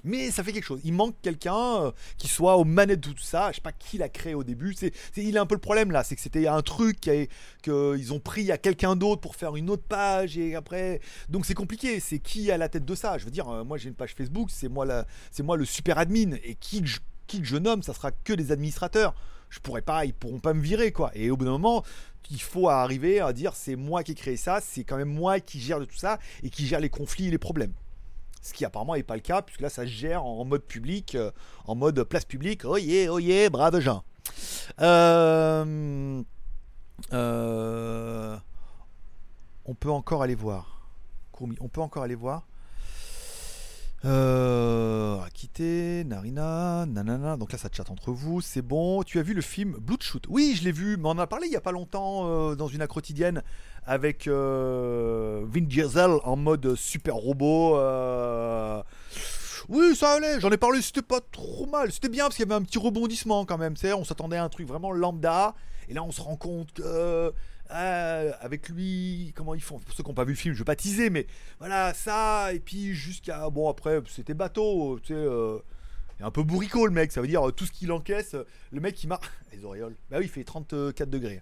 Mais ça fait quelque chose. Il manque quelqu'un euh, qui soit aux manettes de tout ça. Je sais pas qui l'a créé au début. C'est, il a un peu le problème là. C'est que c'était un truc qu'ils ont pris à quelqu'un d'autre pour faire une autre page et après. Donc c'est compliqué. C'est qui à la tête de ça? Je veux dire, euh, moi j'ai une page Facebook. C'est moi, c'est moi le super admin. Et qui qui que je nomme, ça sera que des administrateurs. Je pourrais pas, ils pourront pas me virer quoi. Et au bout d'un moment, il faut arriver à dire c'est moi qui ai créé ça, c'est quand même moi qui gère de tout ça et qui gère les conflits et les problèmes. Ce qui apparemment n'est pas le cas, puisque là ça se gère en mode public, euh, en mode place publique. Oh yeah, oh yeah, brave gens. Euh, euh, on peut encore aller voir. On peut encore aller voir. Euh, quitter, Narina, nanana. Donc là, ça chatte entre vous, c'est bon. Tu as vu le film Bloodshot Oui, je l'ai vu, mais on en a parlé il y a pas longtemps euh, dans une quotidienne avec euh, Vin Diesel en mode super robot. Euh. Oui, ça allait, j'en ai parlé, c'était pas trop mal. C'était bien parce qu'il y avait un petit rebondissement quand même. On s'attendait à un truc vraiment lambda. Et là, on se rend compte que euh, avec lui, comment ils font? Pour ceux qui n'ont pas vu le film, je vais pas teaser, mais voilà, ça, et puis jusqu'à. Bon, après, c'était bateau, tu sais. Euh, un peu bourricot le mec, ça veut dire tout ce qu'il encaisse. Le mec il marche. [LAUGHS] Les auréoles. Bah oui, il fait 34 degrés.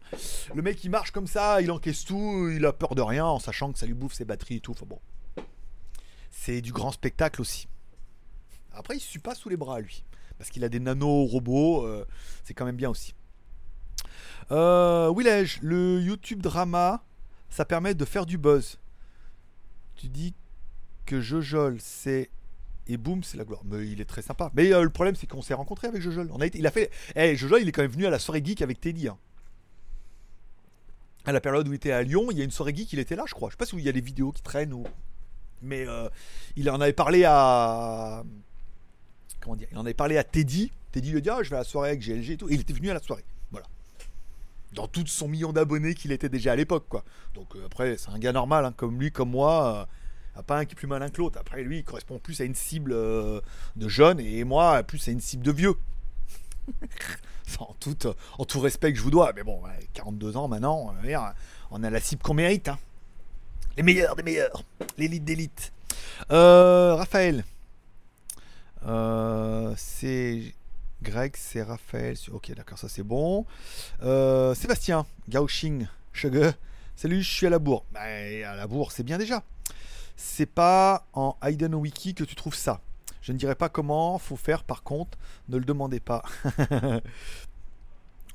Le mec il marche comme ça, il encaisse tout, il a peur de rien en sachant que ça lui bouffe ses batteries et tout. Enfin bon. C'est du grand spectacle aussi. Après, il ne suit pas sous les bras lui. Parce qu'il a des nano-robots, euh, c'est quand même bien aussi. Euh, Willage, le YouTube drama, ça permet de faire du buzz. Tu dis que Jojol, c'est. Et boum, c'est la gloire. Mais il est très sympa. Mais euh, le problème, c'est qu'on s'est rencontré avec Jojol. Il a fait. Eh, Jojol, il est quand même venu à la soirée geek avec Teddy. Hein. À la période où il était à Lyon, il y a une soirée geek, il était là, je crois. Je sais pas si il y a des vidéos qui traînent. Mais euh, il en avait parlé à. Comment dire Il en avait parlé à Teddy. Teddy lui a dit Ah, je vais à la soirée avec GLG et tout. Et il était venu à la soirée dans tout son million d'abonnés qu'il était déjà à l'époque, quoi. Donc euh, après, c'est un gars normal, hein, comme lui, comme moi. Euh, pas un qui est plus malin que l'autre. Après, lui, il correspond plus à une cible euh, de jeunes et moi, plus à une cible de vieux. [LAUGHS] en, tout, respect que je vous dois. Mais bon, 42 ans maintenant, on a la cible qu'on mérite. Hein. Les meilleurs des meilleurs. L'élite d'élite. Raphaël. c'est Greg, c'est Raphaël. Ok, d'accord, ça c'est bon. Euh, Sébastien, Gaoxing, Sugar. Salut, je suis à la bourre. Bah, à la bourre, c'est bien déjà. C'est pas en Hayden Wiki que tu trouves ça. Je ne dirai pas comment faut faire, par contre, ne le demandez pas. [LAUGHS]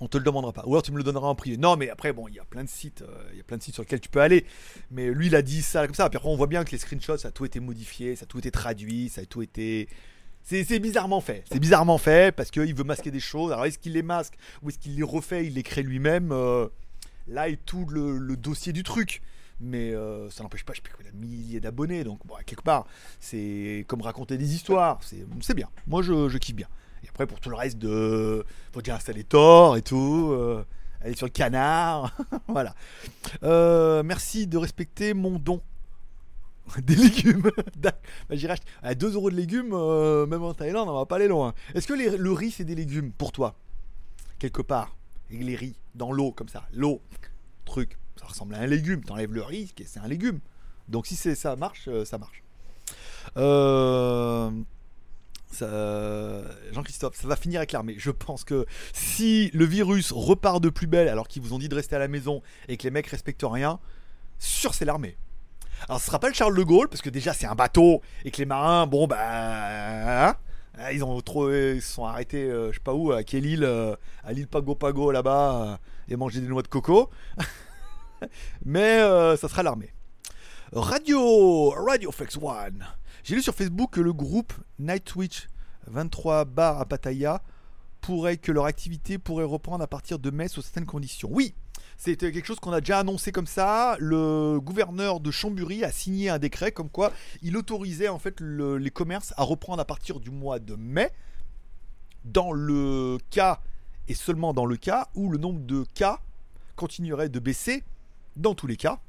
on te le demandera pas. Ou alors tu me le donneras en privé. Non, mais après, bon, il y a plein de sites, euh, il y a plein de sites sur lesquels tu peux aller. Mais lui, il a dit ça comme ça. Puis après, on voit bien que les screenshots, ça a tout été modifié, ça a tout été traduit, ça a tout été. C'est bizarrement fait. C'est bizarrement fait parce qu'il veut masquer des choses. Alors, est-ce qu'il les masque ou est-ce qu'il les refait, il les crée lui-même euh, Là est tout le, dossier du truc. Mais euh, ça n'empêche pas, je sais a milliers d'abonnés. Donc, bon, quelque part, c'est comme raconter des histoires. C'est bien. Moi, je, kiffe bien. Et après, pour tout le reste de. Faut déjà installer Tor et tout. Euh, aller sur le canard. [LAUGHS] voilà. Merci de respecter mon don. [LAUGHS] Des légumes. [LAUGHS] bah, À 2 euros de légumes, euh, même en Thaïlande, on va pas aller loin. Est-ce que le riz, c'est des légumes pour toi? Quelque part. Et les riz, dans l'eau, comme ça. L'eau, truc. Ça ressemble à un légume. T'enlèves le riz, c'est un légume. Donc si ça marche, ça marche. Euh. Jean-Christophe, ça va finir avec l'armée. Je pense que si le virus repart de plus belle alors qu'ils vous ont dit de rester à la maison et que les mecs respectent rien, sûr c'est l'armée. Alors ce sera pas le Charles de Gaulle parce que déjà c'est un bateau et que les marins, bon bah, hein, ils ont trop, ils sont arrêtés, euh, je sais pas où, à quelle île, euh, à l'île Pago Pago là-bas euh, et manger des noix de coco. [LAUGHS] Mais ça sera l'armée. Radio, Radio Flex One. J'ai lu sur Facebook que le groupe Nightwitch 23 bar à Pattaya pourrait que leur activité pourrait reprendre à partir de mai sous certaines conditions. Oui, c'était quelque chose qu'on a déjà annoncé comme ça. Le gouverneur de Chambury a signé un décret comme quoi il autorisait en fait les commerces à reprendre à partir du mois de mai, dans le cas et seulement dans le cas où le nombre de cas continuerait de baisser. Dans tous les cas,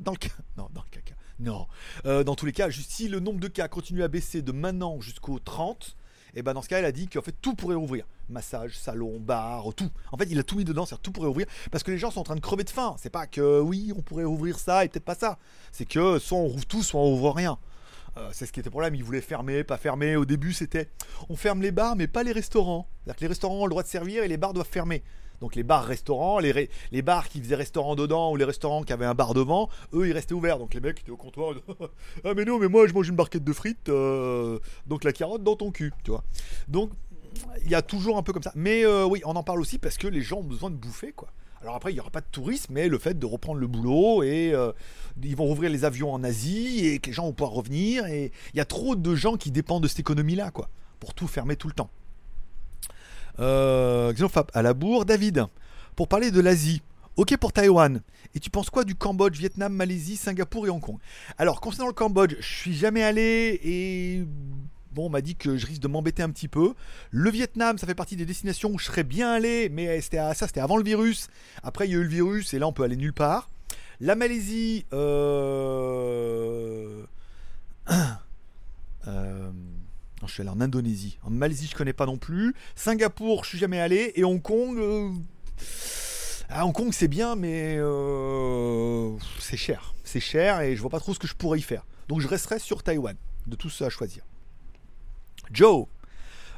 dans le cas, [LAUGHS] non, dans le cas, non. Euh, dans tous les cas, si le nombre de cas continue à baisser de maintenant jusqu'au 30, et eh ben dans ce cas, elle a dit qu'en fait tout pourrait ouvrir. Massage, salon, bar, tout. En fait, il a tout mis dedans, c'est tout pourrait ouvrir parce que les gens sont en train de crever de faim. C'est pas que oui, on pourrait ouvrir ça et peut-être pas ça. C'est que soit on rouvre tout, soit on ouvre rien. Euh, c'est ce qui était le problème. Ils voulaient fermer, pas fermer. Au début, c'était on ferme les bars, mais pas les restaurants. C'est-à-dire que les restaurants ont le droit de servir et les bars doivent fermer. Donc les bars-restaurants, les, les bars qui faisaient restaurant dedans ou les restaurants qui avaient un bar devant, eux ils restaient ouverts. Donc les mecs étaient au comptoir. [LAUGHS] ah mais non, mais moi je mange une barquette de frites, euh, donc la carotte dans ton cul, tu vois. Donc il y a toujours un peu comme ça. Mais euh, oui, on en parle aussi parce que les gens ont besoin de bouffer quoi. Alors après, il n'y aura pas de tourisme, mais le fait de reprendre le boulot et euh, ils vont rouvrir les avions en Asie et que les gens vont pouvoir revenir. Et il y a trop de gens qui dépendent de cette économie-là, quoi, pour tout fermer tout le temps. Euh, à la bourre. David, pour parler de l'Asie, ok pour Taïwan. Et tu penses quoi du Cambodge, Vietnam, Malaisie, Singapour et Hong Kong? Alors, concernant le Cambodge, je suis jamais allé et bon, on m'a dit que je risque de m'embêter un petit peu. Le Vietnam, ça fait partie des destinations où je serais bien allé, mais ça, c'était avant le virus. Après, il y a eu le virus et là, on peut aller nulle part. La Malaisie, euh... [CLEARS THROAT] euh je suis allé en Indonésie. En Malaisie, je connais pas non plus. Singapour, je suis jamais allé. Et Hong Kong. Euh, ah, Hong Kong, c'est bien, mais euh, c'est cher. C'est cher et je vois pas trop ce que je pourrais y faire. Donc je resterai sur Taïwan. De tout ça à choisir. Joe.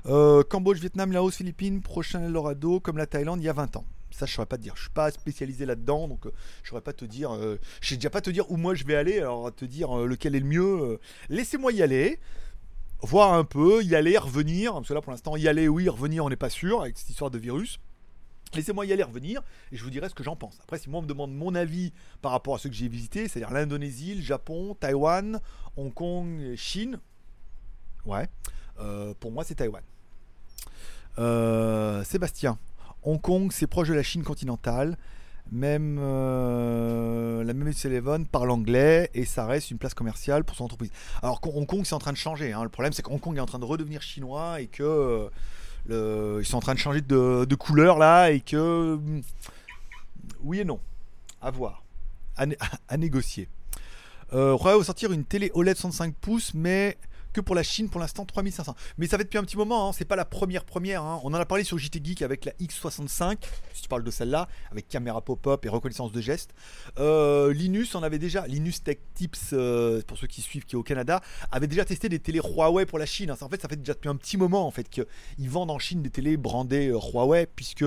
Euh, Cambodge, Vietnam, Laos, Philippines, prochain Eldorado, comme la Thaïlande il y a 20 ans. Ça, je saurais pas te dire. Je suis pas spécialisé là-dedans, donc je saurais pas te dire. je sais déjà pas te dire où moi je vais aller. Alors te dire lequel est le mieux. Laissez-moi y aller voir un peu, y aller, revenir. Parce que là, pour l'instant, y aller, oui, revenir, on n'est pas sûr avec cette histoire de virus. Laissez-moi y aller, revenir, et je vous dirai ce que j'en pense. Après, si moi on me demande mon avis par rapport à ceux que j'ai visités, c'est-à-dire l'Indonésie, le Japon, Taïwan, Hong Kong, Chine, ouais, euh, pour moi c'est Taïwan. Euh, Sébastien, Hong Kong, c'est proche de la Chine continentale. Même euh, la même Eleven parle anglais et ça reste une place commerciale pour son entreprise. Alors Hong Kong c'est en train de changer. Hein. Le problème c'est que Hong Kong est en train de redevenir chinois et que euh, ils sont en train de changer de, couleur là et que hmm, oui et non, à voir, à, [LAUGHS] négocier. Euh, va sortir une télé OLED 65 pouces mais que pour la Chine pour l'instant 3500. Mais ça fait depuis un petit moment, hein. c'est pas la première première. Hein. On en a parlé sur JT Geek avec la X65, si tu parles de celle-là, avec caméra pop-up et reconnaissance de gestes. Euh, Linus en avait déjà, Linus Tech Tips, euh, pour ceux qui suivent, qui est au Canada, avait déjà testé des télés Huawei pour la Chine. Hein. En fait, ça fait déjà depuis un petit moment en fait qu'ils vendent en Chine des télés brandées euh, Huawei, puisque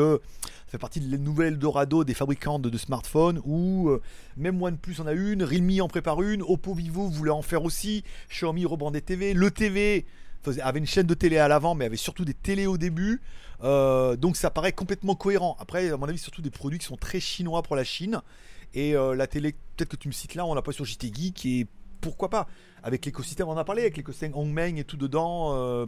fait partie de la nouvelle Dorado des fabricants de, smartphones où euh, même OnePlus en a une, Realme en prépare une, Oppo Vivo voulait en faire aussi, Xiaomi rebandait TV, le TV avait une chaîne de télé à l'avant, mais avait surtout des télés au début. Euh, donc ça paraît complètement cohérent. Après, à mon avis, surtout des produits qui sont très chinois pour la Chine. Et euh, la télé, peut-être que tu me cites là, on l'a pas sur JT Geek et pourquoi pas Avec l'écosystème, on en a parlé, avec l'écosystème Hongmeng et tout dedans.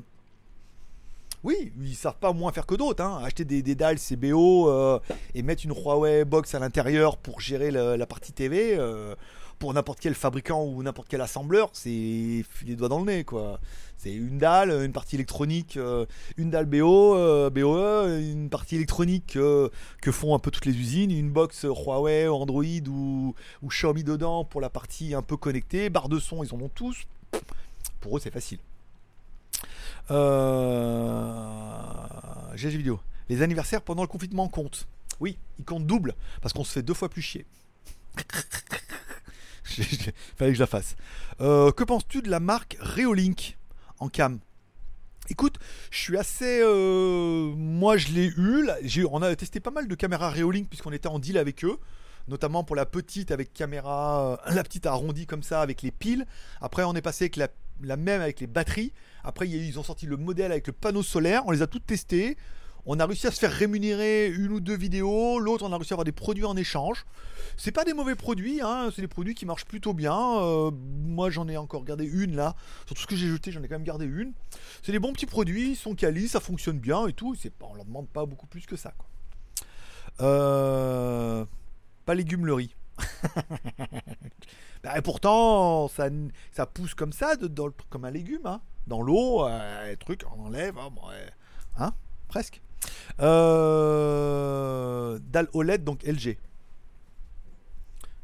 Oui, ils savent pas moins faire que d'autres. hein. Acheter des, dalles CBO euh, et mettre une Huawei box à l'intérieur pour gérer la partie TV, euh, pour n'importe quel fabricant ou n'importe quel assembleur, c'est les doigts dans le nez quoi. C'est une dalle, une partie électronique, euh, une dalle BO, BOE, une partie électronique que font un peu toutes les usines, une box Huawei, Android ou, ou Xiaomi dedans pour la partie un peu connectée, barre de son, ils en ont tous. Pour eux, c'est facile. Euh... GG vidéo. Les anniversaires pendant le confinement comptent. Oui, ils comptent double parce qu'on se fait deux fois plus chier. [LAUGHS] Fallait que je la fasse. Euh, que penses-tu de la marque Reolink en cam? Écoute, je suis assez. euh, moi, je l'ai eu. J'ai- on a testé pas mal de caméras Reolink puisqu'on était en deal avec eux. Notamment pour la petite avec caméra, euh, [LAUGHS] la petite arrondie comme ça avec les piles. Après, on est passé avec la, la même avec les batteries. Après, ils ont sorti le modèle avec le panneau solaire. On les a toutes testées. On a réussi à se faire rémunérer une ou deux vidéos. L'autre, on a réussi à avoir des produits en échange. C'est pas des mauvais produits, hein, c'est des produits qui marchent plutôt bien. Euh, moi, j'en ai encore gardé une là. Sur tout ce que j'ai jeté, j'en ai quand même gardé une. C'est des bons petits produits, ils sont quali, ça fonctionne bien et tout. Pas, on leur demande pas beaucoup plus que ça. Euh, pas légumes. [LAUGHS] Bah, et pourtant, ça, pousse comme ça, comme un légume, hein. dans l'eau, euh, truc, on enlève, hein. Hein, presque. Euh, dalle OLED, donc LG.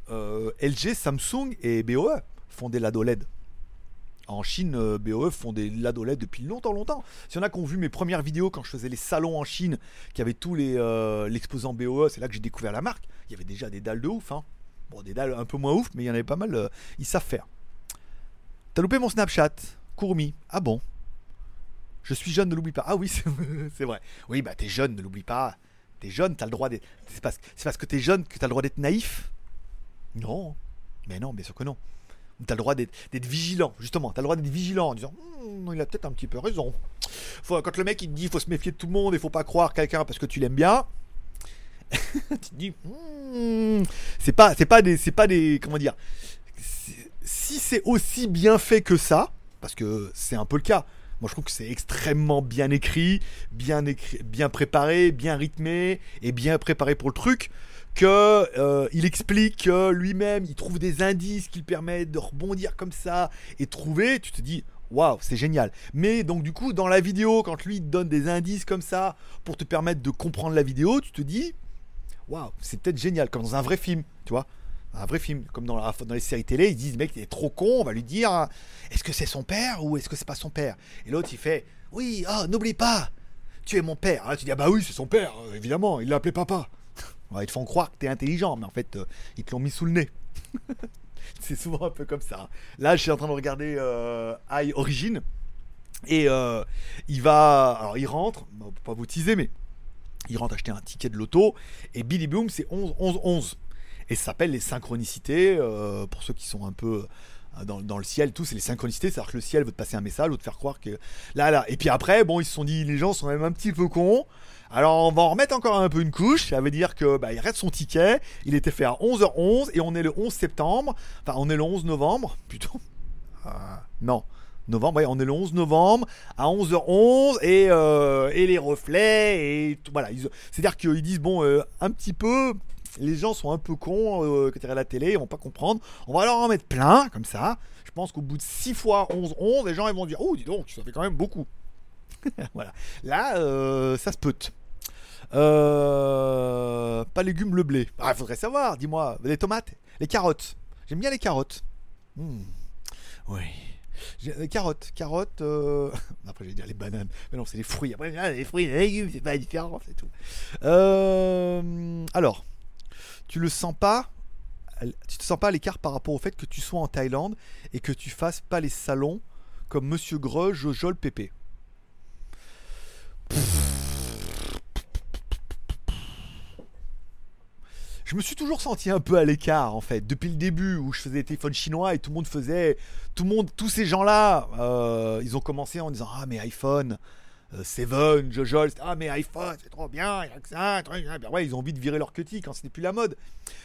Euh, LG, Samsung et BOE font des LED OLED. En Chine, euh, BOE font des LED OLED depuis longtemps, longtemps. S'il y en a qui ont vu mes premières vidéos quand je faisais les salons en Chine, qui avaient tous les euh, l'exposant BOE, c'est là que j'ai découvert la marque. Il y avait déjà des dalles de ouf. Hein. Bon, des dalles un peu moins ouf, mais il y en avait pas mal. euh, ils savent faire. T'as loupé mon Snapchat, Courmi. Ah bon? Je suis jeune, ne l'oublie pas. Ah oui, [LAUGHS] c'est vrai. Oui, bah t'es jeune, ne l'oublie pas. T'es jeune, t'as le droit d'être. C'est parce, que t'es jeune que t'as le droit d'être naïf? Non. Mais non, bien sûr que non. T'as le droit d'être vigilant, justement. T'as le droit d'être vigilant en disant Hmm, il a peut-être un petit peu raison. Quand le mec il te dit faut se méfier de tout le monde et faut pas croire quelqu'un parce que tu l'aimes bien, [LAUGHS] tu te dis Hmm, c'est pas c'est pas des c'est pas des comment dire si c'est aussi bien fait que ça parce que c'est un peu le cas moi je trouve que c'est extrêmement bien écrit bien écrit bien préparé bien rythmé et bien préparé pour le truc que euh, il explique que lui-même il trouve des indices qui permettent de rebondir comme ça et trouver tu te dis waouh c'est génial. Mais donc du coup dans la vidéo quand lui donne des indices comme ça pour te permettre de comprendre la vidéo tu te dis waouh, c'est peut-être génial, comme dans un vrai film, tu vois. Un vrai film, comme dans, la- les séries télé, ils disent, mec, il est trop con, on va lui dire, hein, est-ce que c'est son père ou est-ce que c'est pas son père? Et l'autre, il fait, oui, ah, n'oublie pas, tu es mon père. Là, tu dis, ah bah oui, c'est son père, euh, évidemment, il l'appelait papa. [LAUGHS] Ouais, ils te font croire que t'es intelligent, mais en fait, euh, ils te l'ont mis sous le nez. [LAUGHS] c'est souvent un peu comme ça. Là, je suis en train de regarder euh, High Origin. Et euh, il va. Alors, il rentre, pas vous teaser, mais il rentre acheter un ticket de loto. Et Billy Boom, c'est 11, 11, 11. Et ça s'appelle les synchronicités. euh, pour ceux qui sont un peu euh, dans, dans le ciel, tout, c'est les synchronicités. C'est-à-dire que le ciel veut te passer un message ou te faire croire que. Là, là. Et puis après, bon, ils se sont dit, les gens sont même un petit peu cons. Alors, on va en remettre encore un peu une couche. Ça veut dire que bah, il reste son ticket. Il était fait à 11h11 et on est le 11 septembre. Enfin, on est le 11 novembre, [LAUGHS] plutôt. Ah, non. Novembre, ouais, on est le 11 novembre à 11h11 et, euh, et les reflets et tout, voilà. C'est-à-dire qu'ils disent bon, euh, un petit peu, les gens sont un peu cons euh, quand ils regardent la télé, ils vont pas comprendre. On va leur en mettre plein comme ça. Je pense qu'au bout de 6 fois 11 11, les gens ils vont dire oh dis donc, ça fait quand même beaucoup. [LAUGHS] voilà. Là, ça se peut. Euh, pas légumes, le blé. Ah, faudrait savoir. Dis-moi, les tomates, les carottes. J'aime bien les carottes. Hmm. Oui. Les carottes, carottes. euh, [LAUGHS] Après, j'allais dire les bananes. Mais non, c'est les fruits. Après, ah, les fruits, les légumes, c'est pas différent, c'est tout. Euh, Alors, tu le sens pas Tu te sens pas à l'écart par rapport au fait que tu sois en Thaïlande et que tu fasses pas les salons comme Monsieur Greux, Jojol, Pépé? Je me suis toujours senti un peu à l'écart en fait depuis le début où je faisais des téléphones chinois et tout le monde faisait tout le monde tous ces gens là euh, ils ont commencé en disant ah mais iPhone euh, Seven, Jojo, ah mais iPhone c'est trop bien, il y a que ça, ouais ils ont envie de virer leur cutie quand c'était plus la mode.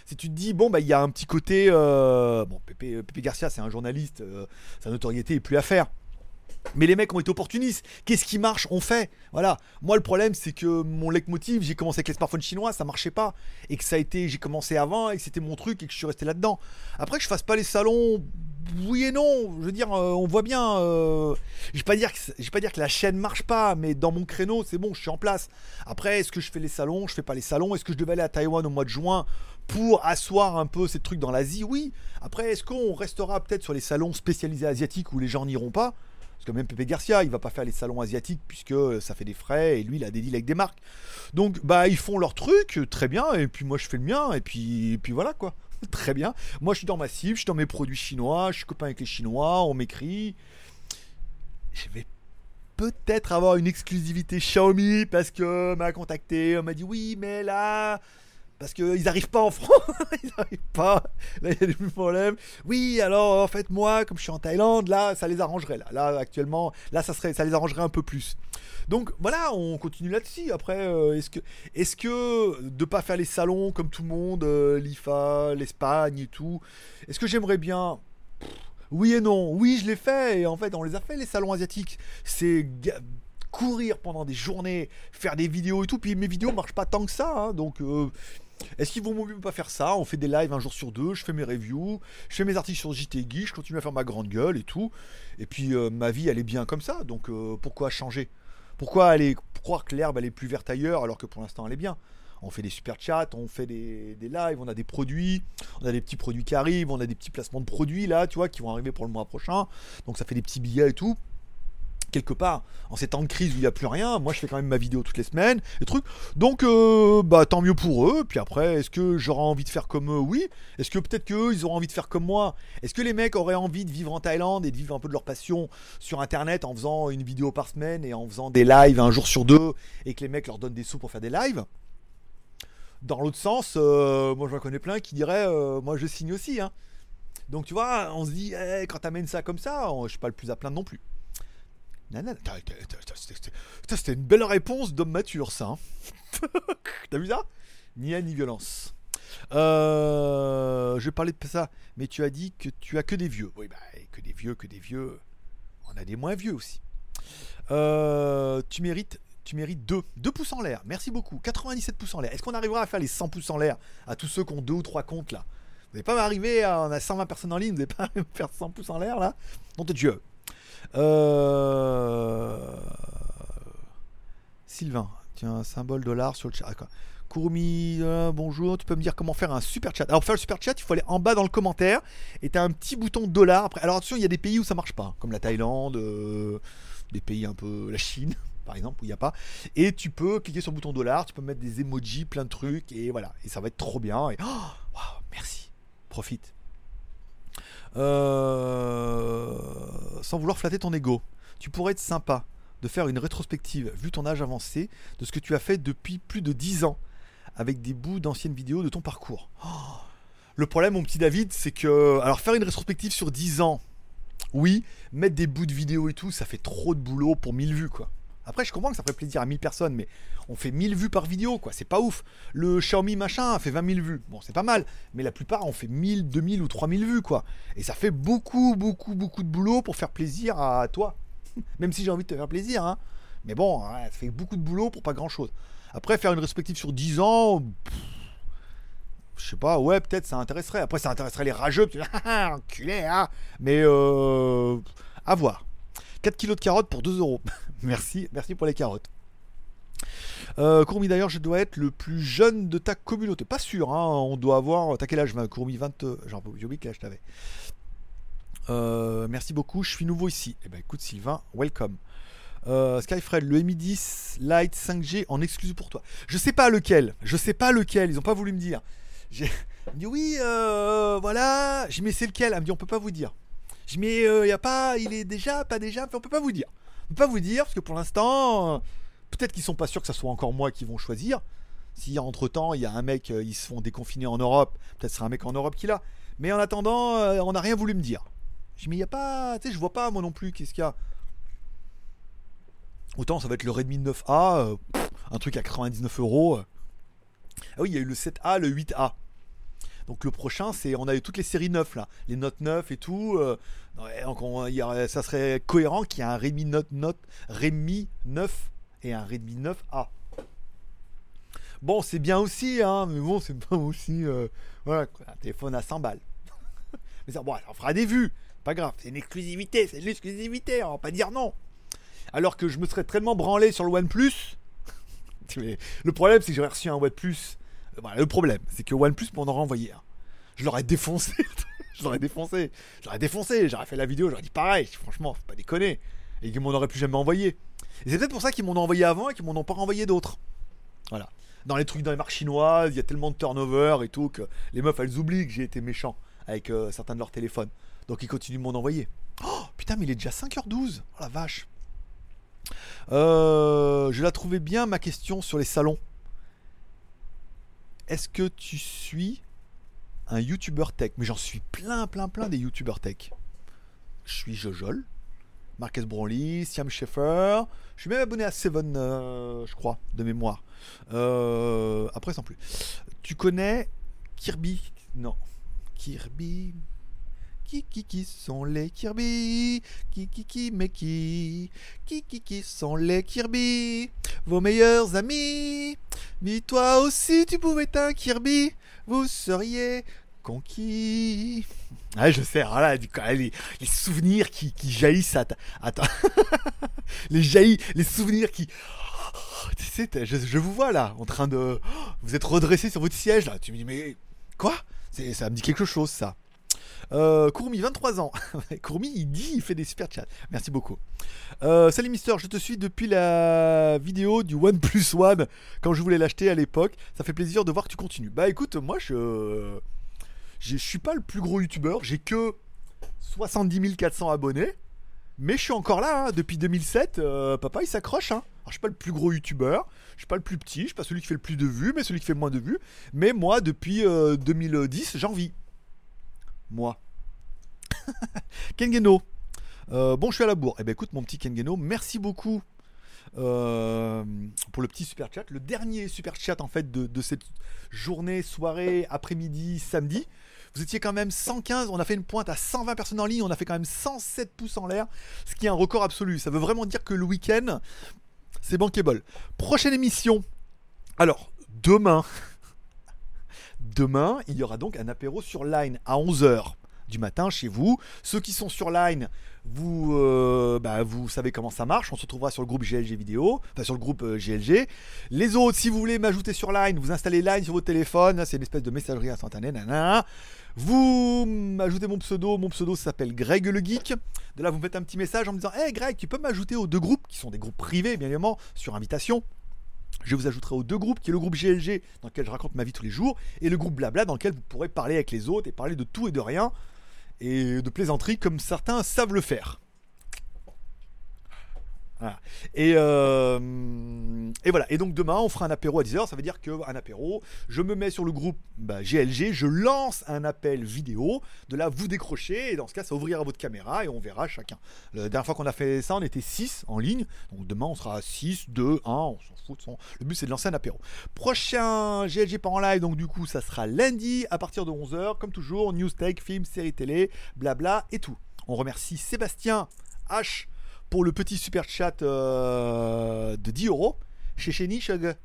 Si tu te dis bon bah il y a un petit côté euh, bon Pepe Garcia c'est un journaliste, sa notoriété est plus à faire. Mais les mecs ont été opportunistes. Qu'est-ce qui marche On fait. Voilà. Moi, le problème, c'est que mon leitmotiv, j'ai commencé avec les smartphones chinois, ça marchait pas. Et que ça a été, j'ai commencé avant et que c'était mon truc et que je suis resté là-dedans. Après, que je fasse pas les salons, oui et non. Je veux dire, euh, on voit bien. Euh, je vais pas dire vais pas dire que la chaîne marche pas, mais dans mon créneau, c'est bon, je suis en place. Après, est-ce que je fais les salons Je fais pas les salons? Est-ce que je devais aller à Taïwan au mois de juin pour asseoir un peu ces trucs dans l'Asie? Oui. Après, est-ce qu'on restera peut-être sur les salons spécialisés asiatiques où les gens n'iront pas? Parce que même Pepe Garcia, il va pas faire les salons asiatiques puisque ça fait des frais et lui, il a des deals avec des marques. Donc, bah, ils font leur truc, très bien, et puis moi, je fais le mien, et puis, puis voilà quoi. [LAUGHS] très bien. Moi, je suis dans ma cible, je suis dans mes produits chinois, je suis copain avec les Chinois, on m'écrit. Je vais peut-être avoir une exclusivité Xiaomi parce que m'a contacté, on m'a dit oui, mais là, parce qu'ils n'arrivent pas en France, [LAUGHS] ils n'arrivent pas. Là, il y a des problèmes. Oui, alors en fait, moi, comme je suis en Thaïlande, là, ça les arrangerait. Là, actuellement, là, ça les arrangerait un peu plus. Donc voilà, on continue là-dessus. Après, euh, est-ce que, est-ce que de pas faire les salons comme tout le monde, euh, l'IFA, l'Espagne et tout, est-ce que j'aimerais bien? Oui et non. Oui, je l'ai fait. Et en fait, on les a fait les salons asiatiques. C'est courir pendant des journées, faire des vidéos et tout. Puis mes vidéos marchent pas tant que ça, hein. donc. Euh, est-ce qu'ils vont mieux pas faire ça? On fait des lives un jour sur deux, je fais mes reviews, je fais mes articles sur JT Guy, je continue à faire ma grande gueule et tout. Et puis euh, ma vie elle est bien comme ça, donc euh, pourquoi changer? Pourquoi aller croire que l'herbe elle est plus verte ailleurs alors que pour l'instant elle est bien? On fait des super chats, on fait des, des, lives, on a des produits, on a des petits produits qui arrivent, on a des petits placements de produits là, tu vois, qui vont arriver pour le mois prochain. Donc ça fait des petits billets et tout quelque part, en ces temps de crise où il n'y a plus rien, moi je fais quand même ma vidéo toutes les semaines, et trucs. Donc, euh, bah tant mieux pour eux. Puis après, est-ce que j'aurai envie de faire comme eux? Oui. Est-ce que peut-être qu'eux, ils auront envie de faire comme moi? Est-ce que les mecs auraient envie de vivre en Thaïlande et de vivre un peu de leur passion sur Internet en faisant une vidéo par semaine et en faisant des lives un jour sur deux et que les mecs leur donnent des sous pour faire des lives? Dans l'autre sens, euh, moi je connais plein qui diraient, euh, moi je signe aussi. Hein. Donc tu vois, on se dit, eh, quand t'amènes ça comme ça, je suis pas le plus à plaindre non plus. C'était une belle réponse d'homme mature, ça. Hein. [LAUGHS] T'as vu ça? Ni haine ni violence. Euh, je parlais de ça, mais tu as dit que tu as que des vieux. Oui, bah, que des vieux, que des vieux. On a des moins vieux aussi. Euh, tu mérites tu mérites 2. 2 pouces en l'air. Merci beaucoup. 97 pouces en l'air. Est-ce qu'on arrivera à faire les 100 pouces en l'air à tous ceux qui ont 2 ou 3 comptes là? Vous n'allez pas m'arriver, on a 120 personnes en ligne, vous n'allez pas [LAUGHS] faire 100 pouces en l'air là? Nom de Dieu. Euh... Sylvain, tiens, un symbole dollar sur le chat. Courmi, euh, bonjour, tu peux me dire comment faire un super chat. Alors faire le super chat, il faut aller en bas dans le commentaire et tu as un petit bouton dollar. Après, alors attention, il y a des pays où ça marche pas, comme la Thaïlande, euh, des pays un peu, la Chine [LAUGHS] par exemple, où il n'y a pas. Et tu peux cliquer sur le bouton dollar, tu peux mettre des emojis, plein de trucs, et voilà. Et ça va être trop bien. Et oh, merci, profite. Euh, sans vouloir flatter ton ego, tu pourrais être sympa de faire une rétrospective, vu ton âge avancé, de ce que tu as fait depuis plus de 10 ans, avec des bouts d'anciennes vidéos de ton parcours. Oh. le problème, mon petit David, c'est que. Alors, faire une rétrospective sur 10 ans, oui, mettre des bouts de vidéos et tout, ça fait trop de boulot pour 1000 vues, quoi. Après, je comprends que ça ferait plaisir à 1000 personnes, mais on fait 1000 vues par vidéo, quoi. C'est pas ouf. Le Xiaomi machin a fait 20 000 vues. Bon, c'est pas mal, mais la plupart on fait 1000, 2000 ou 3000 vues, quoi. Et ça fait beaucoup, beaucoup, beaucoup de boulot pour faire plaisir à toi. [LAUGHS] Même si j'ai envie de te faire plaisir, hein. Mais bon, ça fait beaucoup de boulot pour pas grand chose. Après, faire une respective sur 10 ans. je sais pas, ouais, peut-être ça intéresserait. Après, ça intéresserait les rageux, [LAUGHS] enculé, hein. Mais euh, à voir. 4 kilos de carottes pour 2 euros. [LAUGHS] merci, merci pour les carottes. Euh, Courmi d'ailleurs, je dois être le plus jeune de ta communauté. Pas sûr, hein, on doit avoir. T'as quel âge Courmi? 20. Genre, j'ai oublié quel âge t'avais. Euh, merci beaucoup, je suis nouveau ici. Eh ben écoute Sylvain, welcome. Euh, Skyfred, le Mi10 Lite 5G en exclusif pour toi. Je sais pas lequel, je sais pas lequel, ils ont pas voulu me dire. J'ai [LAUGHS] dit oui, euh, voilà. Je mais c'est lequel? Elle me dit on peut pas vous dire. Je dis, mais il euh, y a pas, il est déjà, pas déjà, on peut pas vous dire. On peut pas vous dire parce que pour l'instant, peut-être qu'ils sont pas sûrs que ça soit encore moi qui vont choisir. Si entre temps il y a un mec, euh, ils se font déconfiner en Europe, peut-être c'est un mec en Europe qui l'a. Mais en attendant, euh, on n'a rien voulu me dire. Je dis, mais il n'y a pas, tu sais, je vois pas moi non plus, qu'est-ce qu'il y a Autant ça va être le Redmi 9A, euh, pff, un truc à 99 euros. euh. Ah oui, il y a eu le 7A, le 8A. Donc le prochain, c'est on a eu toutes les séries 9 là, les Note 9 et tout. euh, donc ça serait cohérent qu'il y ait un Redmi Note, Note Redmi 9 et un Redmi 9A. Bon, c'est bien aussi, hein, mais bon, c'est pas aussi. euh, voilà, un téléphone à 100 balles. [LAUGHS] mais ça, bon, ça fera des vues, pas grave, c'est une exclusivité, c'est l'exclusivité, on va pas dire non. Alors que je me serais tellement branlé sur le OnePlus. [LAUGHS] Le problème, c'est que j'aurais reçu un OnePlus. Le problème, c'est que OnePlus m'en aurait envoyé un. Je l'aurais défoncé. [LAUGHS] je l'aurais défoncé. Je l'aurais défoncé. J'aurais fait la vidéo, j'aurais dit pareil. Franchement, faut pas déconner. Et qu'ils m'en auraient plus jamais envoyé. Et c'est peut-être pour ça qu'ils m'en ont envoyé avant et qu'ils m'en ont pas renvoyé d'autres. Voilà. Dans les trucs dans les marques chinoises, il y a tellement de turnover et tout que les meufs elles oublient que j'ai été méchant avec euh, certains de leurs téléphones. Donc ils continuent de m'en envoyer. Oh putain, mais il est déjà 5h12. Oh la vache. Euh, je la trouvais bien ma question sur les salons. Est-ce que tu suis un YouTuber tech? Mais j'en suis plein, plein, plein des YouTuber tech. Je suis Jojol, Marcus Brownlee, Siam Schaeffer. Je suis même abonné à Seven, euh, je crois, de mémoire. Euh, après, sans plus. Tu connais Kirby? Non. Kirby? Qui, qui, qui sont les Kirby Qui, qui, qui, mais qui? Qui, qui, qui sont les Kirby? Vos meilleurs amis Mais toi aussi, tu pouvais être un Kirby Vous seriez conquis. Ah, je sais, voilà, coup, les, les souvenirs qui, qui jaillissent à ta- [LAUGHS] les jaillis, les souvenirs qui. [GASPS] Tu sais, je, je vous vois là, en train de. [GASPS] Vous êtes redressé sur votre siège là. Tu me dis, mais quoi? Ça me dit quelque chose ça. Euh, Courmi, 23 ans. [LAUGHS] Courmi, il dit, il fait des super chats. Merci beaucoup. Euh, salut Mister, je te suis depuis la vidéo du OnePlus One quand je voulais l'acheter à l'époque. Ça fait plaisir de voir que tu continues. Bah écoute, moi je. Je suis pas le plus gros youtubeur, j'ai que 70 400 abonnés. Mais je suis encore là, hein, depuis 2007, euh, papa il s'accroche. Hein. Alors, je suis pas le plus gros youtubeur, je suis pas le plus petit, je suis pas celui qui fait le plus de vues, mais celui qui fait moins de vues. Mais moi, depuis euh, 2010, j'en vis. Moi. [LAUGHS] Kengeno. Euh, bon, je suis à la bourre. Eh ben écoute, mon petit Kengeno, merci beaucoup euh, pour le petit super chat. Le dernier super chat en fait de, de cette journée, soirée, après-midi, samedi. Vous étiez quand même 115, on a fait une pointe à 120 personnes en ligne, on a fait quand même 107 pouces en l'air, ce qui est un record absolu. Ça veut vraiment dire que le week-end, c'est bankable. Prochaine émission. Alors, demain, [LAUGHS] demain, il y aura donc un apéro sur Line à 11h du matin chez vous. Ceux qui sont sur Line, vous, euh, bah, vous savez comment ça marche. On se retrouvera sur le groupe GLG vidéo, enfin sur le groupe euh, GLG. Les autres, si vous voulez m'ajouter sur Line, vous installez Line sur votre téléphone. C'est une espèce de messagerie instantanée. Vous m'ajoutez mon pseudo. Mon pseudo s'appelle Greg le Geek. De là, vous me faites un petit message en me disant Hey Greg, tu peux m'ajouter aux deux groupes qui sont des groupes privés, bien évidemment, sur invitation. Je vous ajouterai aux deux groupes, qui est le groupe GLG, dans lequel je raconte ma vie tous les jours, et le groupe Blabla, dans lequel vous pourrez parler avec les autres et parler de tout et de rien, et de plaisanterie comme certains savent le faire. Euh, et voilà. Et donc demain, on fera un apéro à 10h. Ça veut dire que un apéro, je me mets sur le groupe bah, GLG, je lance un appel vidéo. De là, vous décrochez. Et dans ce cas, ça ouvrira votre caméra et on verra chacun. La dernière fois qu'on a fait ça, on était 6 en ligne. Donc demain, on sera 6, 2, 1. On s'en fout. Le but, c'est de lancer un apéro. Prochain GLG pas en live. Donc du coup, ça sera lundi à partir de 11h. Comme toujours, news tech, films, séries télé, blabla et tout. On remercie Sébastien H pour le petit super chat euh, de 10 euros. Chez Cheni, Chug. Alors,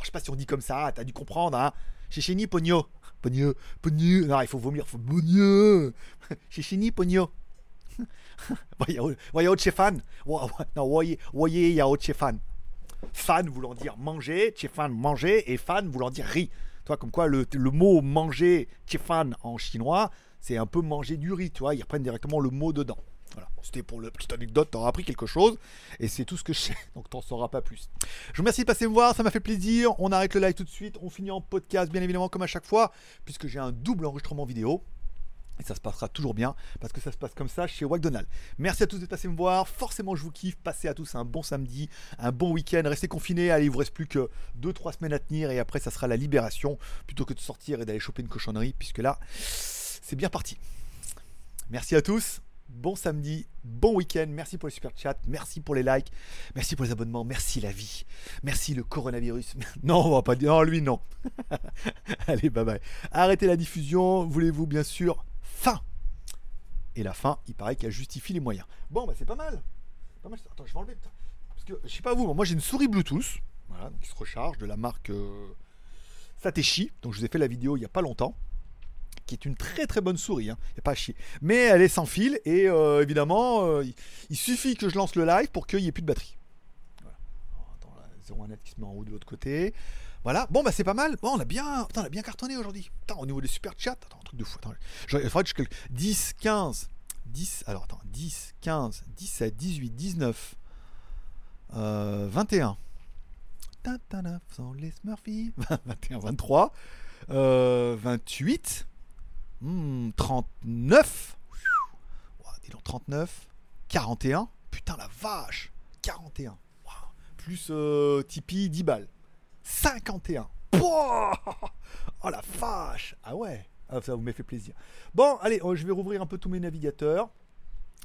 je sais pas si on dit comme ça, t'as dû comprendre, hein. Chez Cheni, Pogno. Pogno, Pogno. Non, il faut vomir, faut Pogno. [LAUGHS] Chez Cheni, Pogno. [LAUGHS] Voyez, voyez, chez fan. Wa- wa- Non, voyez, yao chez fan. Voulant dire manger, fan manger, et fan voulant dire riz. Toi, comme quoi le, mot manger, fan en chinois, c'est un peu manger du riz, ils reprennent directement le mot dedans. Voilà, c'était pour la petite anecdote, t'auras appris quelque chose, et c'est tout ce que je sais, [LAUGHS] donc t'en sauras pas plus. Je vous remercie de passer me voir, ça m'a fait plaisir. On arrête le live tout de suite, on finit en podcast, bien évidemment, comme à chaque fois, puisque j'ai un double enregistrement vidéo. Et ça se passera toujours bien parce que ça se passe comme ça chez McDonald's. Merci à tous d'être passés me voir. Forcément, je vous kiffe. Passez à tous un bon samedi, un bon week-end. Restez confinés. Allez, il vous reste plus que 2-3 semaines à tenir et après, ça sera la libération plutôt que de sortir et d'aller choper une cochonnerie puisque là, c'est bien parti. Merci à tous. Bon samedi, bon week-end. Merci pour les super chats. Merci pour les likes. Merci pour les abonnements. Merci la vie. Merci le coronavirus. [LAUGHS] Non, on va pas dire. Non, lui, non. [LAUGHS] Allez, bye bye. Arrêtez la diffusion. Voulez-vous, bien sûr, fin. Et la fin, il paraît qu'elle justifie les moyens. Bon, bah c'est pas mal. Pas mal. Attends, je vais enlever. Parce que, je sais pas vous, moi j'ai une souris Bluetooth. Qui se recharge de la marque euh, Satechi. Donc je vous ai fait la vidéo il y a pas longtemps qui est une très très bonne souris, hein. n'y a pas à chier. Mais elle est sans fil et euh, évidemment, euh, il, suffit que je lance le live pour qu'il n'y ait plus de batterie. Voilà. Oh, attends, là, 0 net qui se met en haut de l'autre côté. Voilà, bon bah c'est pas mal. Bon, on a bien, putain, on a bien cartonné aujourd'hui. Putain, au niveau des super chats, attends, un truc de fou. Attends, il faudrait que je calcule. 10, 15, 10, alors attends, 10, 15, 17, 18, 19, euh, 21. Tantana, sans les Smurfy. 21, 23, euh, 28, hmm, 39. Ouah, dis donc, 39, 41. Putain, la vache, 41. Waouh. Plus euh, Tipeee, 10 balles. 51. Pouah oh la vache Ah ouais ah, Ça vous m'a fait plaisir. Bon, allez, oh, je vais rouvrir un peu tous mes navigateurs.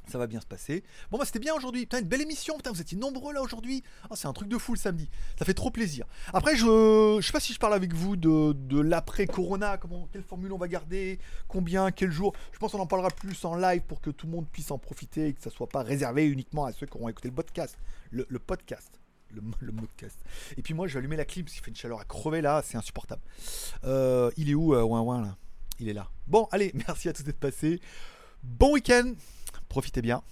Ça va bien se passer. Bon, bah c'était bien aujourd'hui. Putain, une belle émission. Putain, vous étiez nombreux là aujourd'hui. Ah, c'est un truc de fou le samedi. Ça fait trop plaisir. Après, je, je sais pas si je parle avec vous de, l'après-Corona. Comment, quelle formule on va garder? Combien? Quel jour? Je pense qu'on en parlera plus en live pour que tout le monde puisse en profiter et que ça soit pas réservé uniquement à ceux qui auront écouté le podcast. Le, podcast le, podcast. Et puis moi, je vais allumer la clim parce qu'il fait une chaleur à crever là, c'est insupportable. Euh, il est où, euh, Il est là. Bon, allez, [LAUGHS] merci à tous d'être passés. Bon week-end, profitez bien.